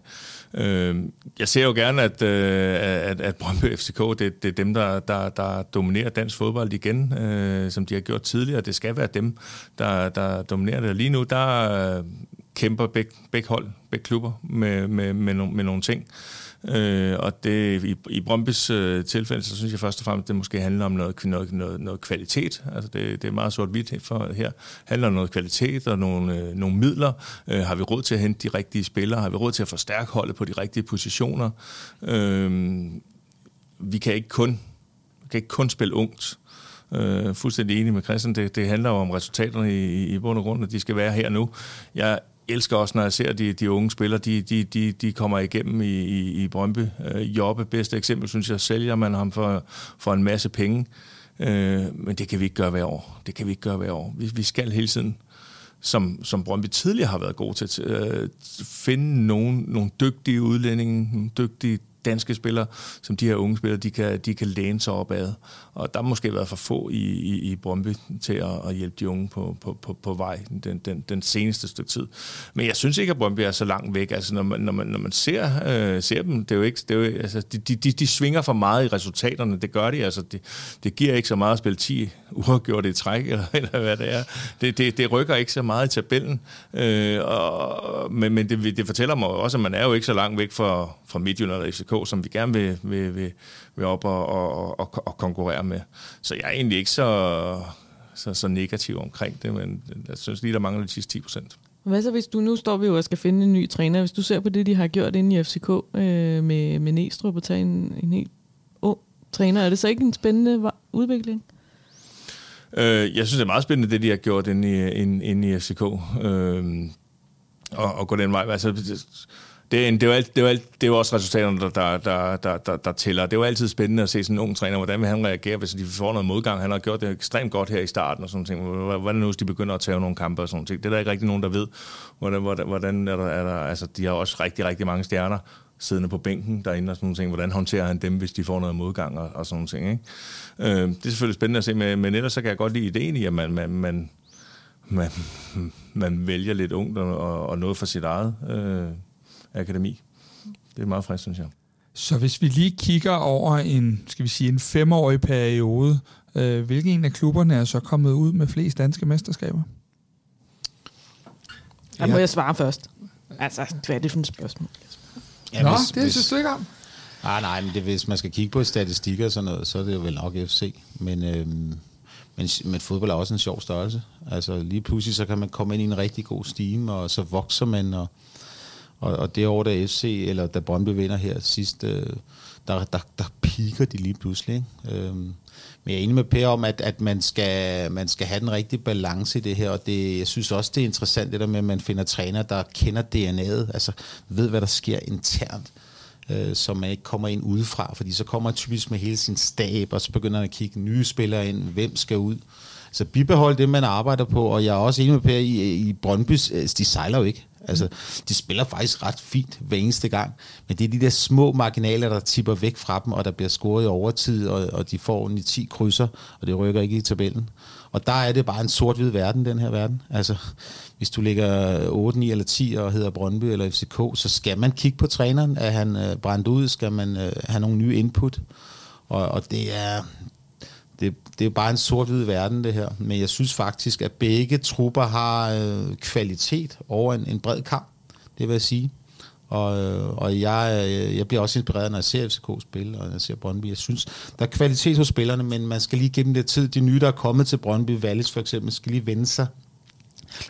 [SPEAKER 3] Øh, jeg ser jo gerne, at, øh, at, at Brøndby FCK, det, det er dem, der, der, der dominerer dansk fodbold igen, øh, som de har gjort tidligere. Det skal være dem, der, der dominerer det. Lige nu, der kæmper begge, begge hold, begge klubber med, med, med, no, med nogle ting. Øh, og det, i, i Brøndbys øh, tilfælde, så synes jeg først og fremmest, det måske handler om noget, noget, noget, noget kvalitet. Altså det, det er meget sort-hvidt for her. handler om noget kvalitet og nogle, øh, nogle midler. Øh, har vi råd til at hente de rigtige spillere? Har vi råd til at forstærke holdet på de rigtige positioner? Øh, vi kan ikke kun, vi kan ikke kun spille ungt. Øh, fuldstændig enig med Christian. Det, det handler jo om resultaterne i, i bund og grund, at de skal være her nu. Jeg elsker også, når jeg ser de, de unge spillere, de, de, de, de kommer igennem i, i, i Brøndby. Øh, Jobbe, bedste eksempel, synes jeg, sælger man ham for, for en masse penge. Øh, men det kan vi ikke gøre hver år. Det kan vi ikke gøre hver år. Vi, vi skal hele tiden, som, som Brøndby tidligere har været god til, at øh, finde nogle, nogle dygtige udlændinge, nogle dygtige danske spillere, som de her unge spillere, de kan, de kan læne sig op ad. Og der har måske været for få i, i, i Brøndby til at, at hjælpe de unge på, på, på, på vej den, den, den seneste stykke tid. Men jeg synes ikke, at Brøndby er så langt væk. Altså, når man, når man, når man ser, øh, ser dem, det er jo ikke, det er jo, altså, de, de, de, de svinger for meget i resultaterne. Det gør de. Altså, det, det giver ikke så meget at spille 10 uafgjort i træk, eller, eller hvad det er. Det, det, det rykker ikke så meget i tabellen. Øh, og, men men det, det fortæller mig også, at man er jo ikke så langt væk fra, fra Midtjylland og FCK, som vi gerne vil, vil, vil, vil op og, og, og, og konkurrere med. Så jeg er egentlig ikke så, så, så negativ omkring det, men jeg synes lige, der mangler de sidste 10 procent.
[SPEAKER 1] Hvad så hvis du, nu står vi jo og skal finde en ny træner, hvis du ser på det, de har gjort inde i FCK øh, med, med Næstrup og tage en, en helt ung træner, er det så ikke en spændende udvikling?
[SPEAKER 3] Øh, jeg synes, det er meget spændende, det de har gjort inde i, inde, inde i FCK. Øh, og, og gå den vej. Altså, det, det, er jo alt, det, er jo alt, det er jo også resultaterne, der, der, der, der, der, der tæller. Det er jo altid spændende at se sådan en ung træner, hvordan vil han reagere, hvis de får noget modgang. Han har gjort det ekstremt godt her i starten og sådan ting. Hvordan nu, hvis de begynder at tage nogle kampe og sådan ting. Det er der ikke rigtig nogen, der ved. Hvordan, hvordan er der, er der, altså, de har også rigtig, rigtig mange stjerner siddende på bænken derinde og sådan ting. Hvordan håndterer han dem, hvis de får noget modgang og, og sådan ting. Ikke? Øh, det er selvfølgelig spændende at se, men, men ellers så kan jeg godt lide ideen i, at man, man, man, man, man vælger lidt ungt og, og noget for sit eget. Øh, akademi. Det er meget frisk, synes jeg.
[SPEAKER 2] Så hvis vi lige kigger over en, skal vi sige, en femårig periode, øh, hvilken en af klubberne er så kommet ud med flest danske mesterskaber?
[SPEAKER 1] Der må jeg svare først. Altså, hvad er det for et spørgsmål?
[SPEAKER 2] Ja, Nå, hvis, det hvis, synes du ikke om.
[SPEAKER 4] Ah, nej, men det, hvis man skal kigge på statistikker og sådan noget, så er det jo vel nok FC. Men, øhm, men, men fodbold er også en sjov størrelse. Altså lige pludselig så kan man komme ind i en rigtig god stime, og så vokser man, og og, og det år, da FC, eller da Brøndby vinder her sidst, øh, der, der, der piker de lige pludselig. Ikke? Øhm, men jeg er enig med Per om, at, at man, skal, man skal have den rigtige balance i det her, og det, jeg synes også, det er interessant, det der med, at man finder træner, der kender DNA'et, altså ved, hvad der sker internt, øh, så man ikke kommer ind udefra, fordi så kommer man typisk med hele sin stab, og så begynder man at kigge nye spillere ind, hvem skal ud. Så bibehold det, man arbejder på, og jeg er også enig med Per i, i Brøndby, øh, de sejler jo ikke. Altså, de spiller faktisk ret fint hver eneste gang, men det er de der små marginaler, der tipper væk fra dem, og der bliver scoret i overtid, og, og de får en 10 krydser, og det rykker ikke i tabellen. Og der er det bare en sort-hvid verden, den her verden. Altså, hvis du ligger 8, 9 eller 10 og hedder Brøndby eller FCK, så skal man kigge på træneren. Er han øh, brændt ud? Skal man øh, have nogle nye input? Og, og det er, det, det er bare en sort-hvid verden, det her. Men jeg synes faktisk, at begge trupper har øh, kvalitet over en, en bred kamp, det vil jeg sige. Og, øh, og jeg, øh, jeg bliver også inspireret, når jeg ser FCK spille, og når jeg ser Brøndby. Jeg synes, der er kvalitet hos spillerne, men man skal lige give dem lidt tid. De nye, der er kommet til Brøndby, Wallis for eksempel, skal lige vende sig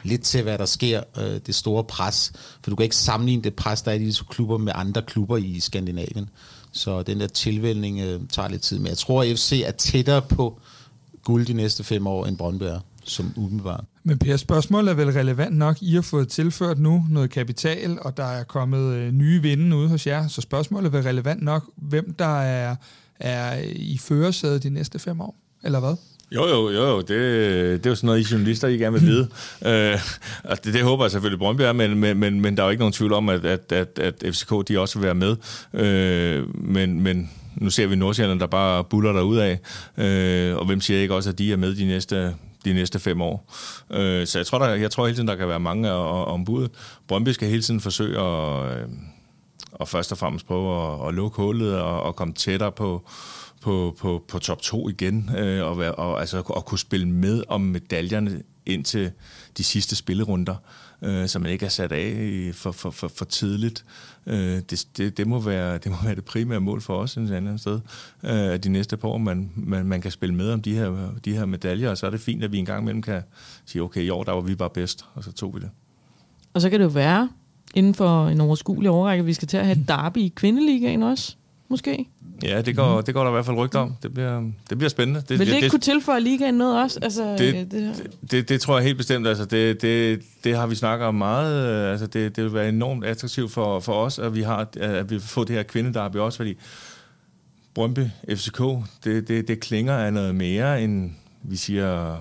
[SPEAKER 4] lidt til, hvad der sker, øh, det store pres. For du kan ikke sammenligne det pres, der er i disse klubber med andre klubber i Skandinavien. Så den der tilvældning øh, tager lidt tid. Men jeg tror, at FC er tættere på guld de næste fem år, end Brøndby er, som umiddelbart.
[SPEAKER 2] Men Per, spørgsmålet er vel relevant nok. I har fået tilført nu noget kapital, og der er kommet øh, nye vinde ude hos jer. Så spørgsmålet er vel relevant nok, hvem der er, er i førersædet de næste fem år, eller hvad?
[SPEAKER 3] Jo, jo, jo, jo. Det, det er jo sådan noget, I journalister I gerne vil vide. øh, og det, det håber jeg selvfølgelig, Brøndby er, men, men, men, men der er jo ikke nogen tvivl om, at, at, at, at FCK de også vil være med. Øh, men, men nu ser vi Nordsjælland, der bare buller der af. Øh, og hvem siger ikke også, at de er med de næste de næste fem år. Øh, så jeg tror, der, jeg tror hele tiden, der kan være mange ombud. Brøndby skal hele tiden forsøge at, øh, og først og fremmest prøve at, at lukke hullet og, og komme tættere på, på, på, på top 2 igen, øh, og, og, altså, og kunne spille med om medaljerne indtil de sidste spillerunder, øh, så man ikke er sat af for, for, for, for tidligt. Øh, det, det, det, må være, det må være det primære mål for os et andet sted, øh, de næste par år, man, man, man kan spille med om de her, de her medaljer, og så er det fint, at vi en gang imellem kan sige, okay, i år der var vi bare bedst, og så tog vi det.
[SPEAKER 1] Og så kan det jo være, inden for en overskuelig overrække, vi skal til at have et derby i kvindeligaen også, måske.
[SPEAKER 3] Ja, det går, det går der i hvert fald rygter om. Det bliver, det bliver spændende.
[SPEAKER 1] Det, Vil det ikke
[SPEAKER 3] det,
[SPEAKER 1] kunne tilføje ligaen noget også? Altså,
[SPEAKER 3] det, det, det, det, det tror jeg helt bestemt. Altså, det, det, det har vi snakket om meget. Altså, det, det vil være enormt attraktivt for, for os, at vi, har, at vi får det her kvindedarby også, fordi Brøndby FCK, det, det, det klinger af noget mere, end vi siger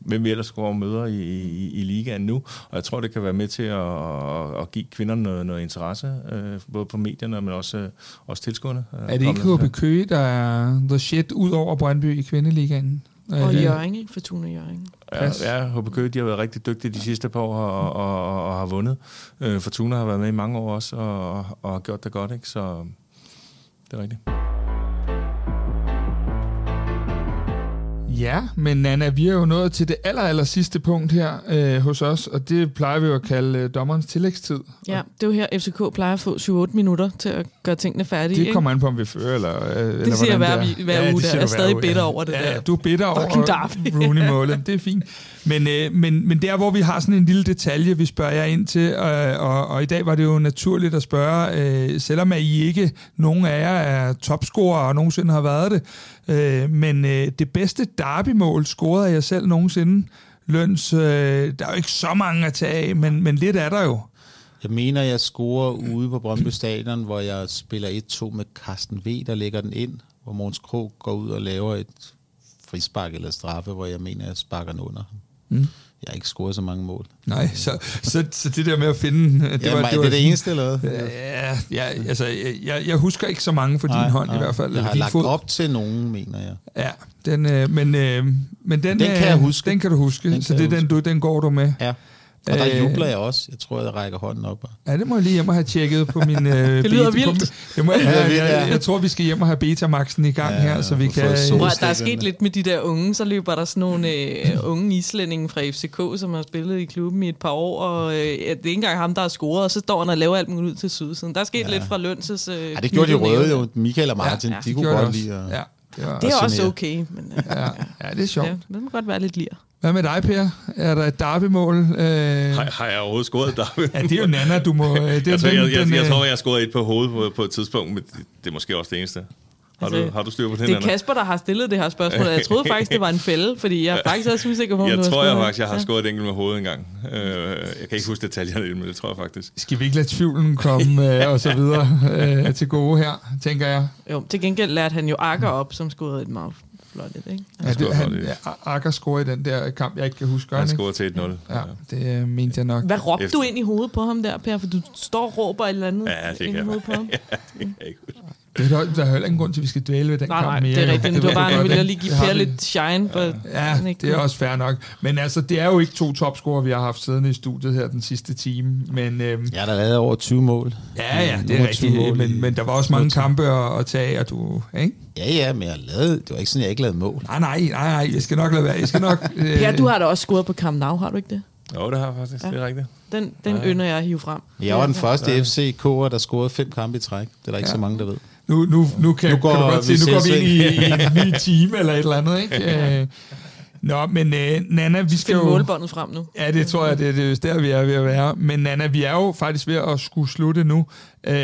[SPEAKER 3] hvem vi ellers går og møder i, i, i ligaen nu. Og jeg tror, det kan være med til at, at give kvinderne noget, noget interesse, øh, både på medierne, men også, øh, også tilskuerne.
[SPEAKER 2] Øh, er det ikke HB Køge, der er the shit ud over Brøndby i kvindeligaen?
[SPEAKER 1] Og Jørgen, ikke? Fortuna Jørgen.
[SPEAKER 3] Ja, ja HB Køge, de har været rigtig dygtige de sidste par år og, og, og, og har vundet. Øh, Fortuna har været med i mange år også og, og har gjort det godt, ikke? Så det er rigtigt.
[SPEAKER 2] Ja, men Nana, vi er jo nået til det aller, aller sidste punkt her øh, hos os, og det plejer vi jo at kalde øh, dommerens tillægstid.
[SPEAKER 1] Ja, det er jo her, FCK plejer at få 7-8 minutter til at gøre tingene færdige.
[SPEAKER 2] Det kommer an på, om vi fører, eller øh,
[SPEAKER 1] Det
[SPEAKER 2] eller
[SPEAKER 1] siger hver, hver, hver ja, uge, der er stadig bitter
[SPEAKER 2] ja.
[SPEAKER 1] over det
[SPEAKER 2] ja,
[SPEAKER 1] der.
[SPEAKER 2] du er bitter over Rooney-målet, det er fint. Men, øh, men, men der, hvor vi har sådan en lille detalje, vi spørger jer ind til, øh, og, og i dag var det jo naturligt at spørge, øh, selvom at I ikke, nogen af jer er topscorer og nogensinde har været det, øh, men øh, det bedste derbymål scorede jeg selv nogensinde. Løns, øh, der er jo ikke så mange at tage af, men, men lidt er der jo.
[SPEAKER 4] Jeg mener, jeg scorer ude på Brøndby Stadion, hvor jeg spiller 1-2 med Carsten V, der lægger den ind, hvor Måns Krog går ud og laver et frispark eller straffe, hvor jeg mener, jeg sparker den under. Mm. Jeg har ikke scoret så mange mål.
[SPEAKER 2] Nej, så, så, så det der med at finde...
[SPEAKER 4] Det, ja, var, det var det, det eneste, eller hvad?
[SPEAKER 2] Ja, ja, altså, jeg, jeg husker ikke så mange for nej, din hånd nej. i hvert fald.
[SPEAKER 4] Jeg har lagt
[SPEAKER 2] fod.
[SPEAKER 4] op til nogen, mener jeg.
[SPEAKER 2] Ja, den, øh, men, øh, men den,
[SPEAKER 4] den kan jeg huske.
[SPEAKER 2] Den kan du huske, den så det er den, du, den går du med.
[SPEAKER 4] Ja. Og der øh, jubler jeg også. Jeg tror, jeg rækker hånden op.
[SPEAKER 2] Ja, det må jeg lige hjem og have tjekket på min... Øh,
[SPEAKER 1] det lyder vildt.
[SPEAKER 2] Jeg, må, ja, jeg, jeg, jeg tror, vi skal hjem og have Betamaxen i gang ja, her, så vi kan...
[SPEAKER 1] Hvor der er sket lidt med de der unge, så løber der sådan nogle øh, unge islændinge fra FCK, som har spillet i klubben i et par år, og øh, det er ikke engang ham, der har scoret, og så står han og laver alt muligt ud til sydsiden. Der er sket ja. lidt fra Lønses... Øh,
[SPEAKER 4] ja, det gjorde de røde jo. Michael og Martin, ja, ja. de, de kunne godt lide...
[SPEAKER 2] Ja.
[SPEAKER 1] Det, var det er også okay. Men,
[SPEAKER 2] øh, ja, ja, det er sjovt. Ja,
[SPEAKER 1] det må godt være lidt lir.
[SPEAKER 2] Hvad med dig, Per? Er der et derbymål?
[SPEAKER 3] Øh... Har, har jeg overhovedet scoret et derby?
[SPEAKER 2] ja, det er jo Nana, du må... Det
[SPEAKER 3] er jeg, tror, den, jeg, jeg, den, jeg, jeg tror, jeg har scoret et på hovedet på, på et tidspunkt, men det, det er måske også det eneste. Har, altså, du, har du styr på det,
[SPEAKER 1] Det er Kasper, der har stillet det her spørgsmål. Jeg troede faktisk, det var en fælde, fordi jeg er faktisk også usikker på, om
[SPEAKER 3] Jeg
[SPEAKER 1] du
[SPEAKER 3] tror jeg faktisk, jeg har scoret et enkelt med hovedet engang. Jeg kan ikke huske detaljerne, men det tror jeg faktisk.
[SPEAKER 2] Skal vi ikke lade tvivlen komme og så videre til gode her, tænker jeg?
[SPEAKER 1] Jo, til gengæld lærte han jo Akker op, som scorede et meget flot et, ikke?
[SPEAKER 2] Ja, det, han, Akker scorede i den der kamp, jeg ikke kan huske.
[SPEAKER 3] Han scorede til
[SPEAKER 2] 1-0. Ja, det uh, mente jeg nok.
[SPEAKER 1] Hvad råbte Efter... du ind i hovedet på ham der, Per? For du står og råber et eller andet
[SPEAKER 3] ja, det
[SPEAKER 1] ind i hovedet på ham.
[SPEAKER 3] ja, det kan jeg ikke
[SPEAKER 2] det er, der er heller ingen grund til, at vi skal dvæle ved den
[SPEAKER 1] nej,
[SPEAKER 2] kamp
[SPEAKER 1] nej,
[SPEAKER 2] mere.
[SPEAKER 1] det er rigtigt. Det var bare, jeg lige give Per lidt shine. For
[SPEAKER 2] ja, det er også fair nok. Men altså, det er jo ikke to topscorer, vi har haft siddende i studiet her den sidste time. Men, øhm,
[SPEAKER 4] ja, der er lavet over 20 mål.
[SPEAKER 2] Ja, ja, det er rigtigt. Men, men der var også mange kampe at, at tage, og du, ikke?
[SPEAKER 4] Ja, ja, men jeg lavede, det var ikke sådan, jeg ikke lavede mål.
[SPEAKER 2] Nej, nej, nej, nej, jeg skal nok lade være. Jeg skal nok,
[SPEAKER 1] øh... Per, du har da også scoret på Camp Nou, har du ikke det?
[SPEAKER 3] Jo, det har jeg faktisk. Ja. Det er rigtigt.
[SPEAKER 1] Den, den ja. ynder jeg at hive frem.
[SPEAKER 4] Jeg var den første ja. FCK'er, der scorede fem kampe i træk. Det er der ikke ja. så mange, der ved.
[SPEAKER 2] Nu, nu, nu, kan, nu, går, kan du godt se, nu går vi ind i, i en ny time eller et eller andet, ikke? Øh, Nå, men uh, Nana, vi skal jo...
[SPEAKER 1] målbåndet frem nu.
[SPEAKER 2] Ja, det tror jeg, det, det er der, vi er ved at være. Men Nana, vi er jo faktisk ved at skulle slutte nu. Uh,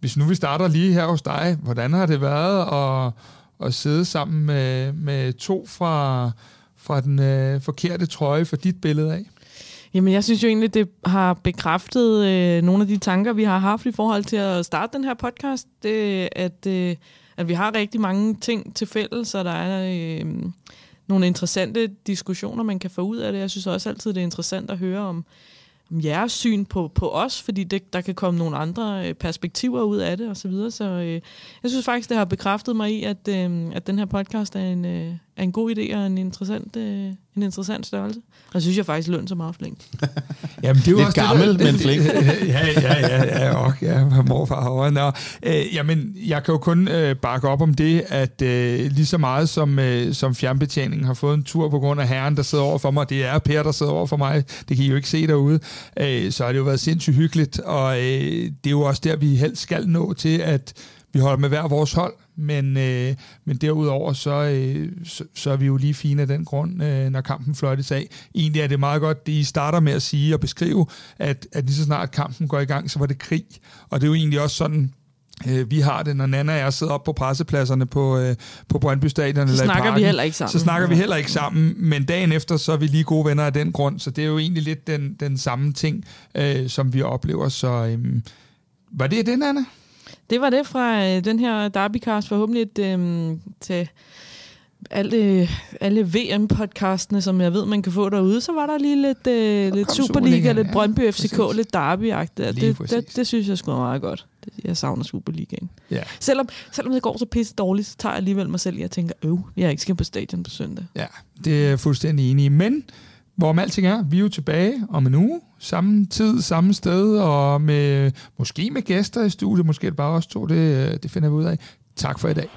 [SPEAKER 2] hvis nu vi starter lige her hos dig, hvordan har det været at, at sidde sammen med, med to fra, fra den uh, forkerte trøje for dit billede af?
[SPEAKER 1] Jamen, jeg synes jo egentlig, det har bekræftet øh, nogle af de tanker, vi har haft i forhold til at starte den her podcast. Det, at, øh, at vi har rigtig mange ting til fælles, så der er øh, nogle interessante diskussioner, man kan få ud af det. Jeg synes også altid, det er interessant at høre om, om jeres syn på, på os, fordi det, der kan komme nogle andre øh, perspektiver ud af det osv. Så, videre. så øh, jeg synes faktisk, det har bekræftet mig i, at, øh, at den her podcast er en, øh, er en god idé og en interessant, øh, en interessant størrelse. Og jeg synes jeg faktisk, løn så meget flink.
[SPEAKER 2] Jamen, det er jo
[SPEAKER 4] Lidt
[SPEAKER 2] også
[SPEAKER 4] gammel,
[SPEAKER 2] det, der,
[SPEAKER 4] men flink.
[SPEAKER 2] ja, ja, ja, ja, og, ja, morfar herovre. Nå, øh, jamen, jeg kan jo kun øh, bakke op om det, at øh, lige så meget som, øh, som fjernbetjeningen har fået en tur på grund af herren, der sidder over for mig, det er Per, der sidder over for mig, det kan I jo ikke se derude, øh, så har det jo været sindssygt hyggeligt, og øh, det er jo også der, vi helst skal nå til, at vi holder med hver vores hold, men, øh, men derudover, så, øh, så, så er vi jo lige fine af den grund, øh, når kampen fløjtes af. Egentlig er det meget godt, det I starter med at sige og beskrive, at, at lige så snart kampen går i gang, så var det krig. Og det er jo egentlig også sådan, øh, vi har det, når Nana og jeg sidder op på pressepladserne på, øh, på Brøndby Stadion.
[SPEAKER 1] Så
[SPEAKER 2] eller
[SPEAKER 1] snakker vi
[SPEAKER 2] parken,
[SPEAKER 1] heller ikke sammen.
[SPEAKER 2] Så snakker vi heller ikke sammen, men dagen efter, så er vi lige gode venner af den grund, så det er jo egentlig lidt den, den samme ting, øh, som vi oplever. Så øh, var det det, Nana?
[SPEAKER 1] Det var det fra øh, den her Derbycast. Forhåbentlig et, øh, til alle, alle VM-podcastene, som jeg ved, man kan få derude. Så var der lige lidt, øh, lidt Superliga, lidt
[SPEAKER 2] ja,
[SPEAKER 1] Brøndby FCK,
[SPEAKER 2] præcis.
[SPEAKER 1] lidt.
[SPEAKER 2] Lige
[SPEAKER 1] Det,
[SPEAKER 2] præcis.
[SPEAKER 1] det, det, synes jeg sgu er meget godt. Det- Jeg savner Superligaen.
[SPEAKER 2] Ja.
[SPEAKER 1] Selvom, selvom det går så pisse dårligt, så tager jeg alligevel mig selv i at tænke, øv, jeg ikke skal på stadion på søndag.
[SPEAKER 2] Ja, det er jeg fuldstændig enig i. Men hvorom alting er, vi er jo tilbage om en uge, samme tid, samme sted, og med måske med gæster i studiet, måske er det bare os to, det, øh, det finder vi ud af. Tak for i dag.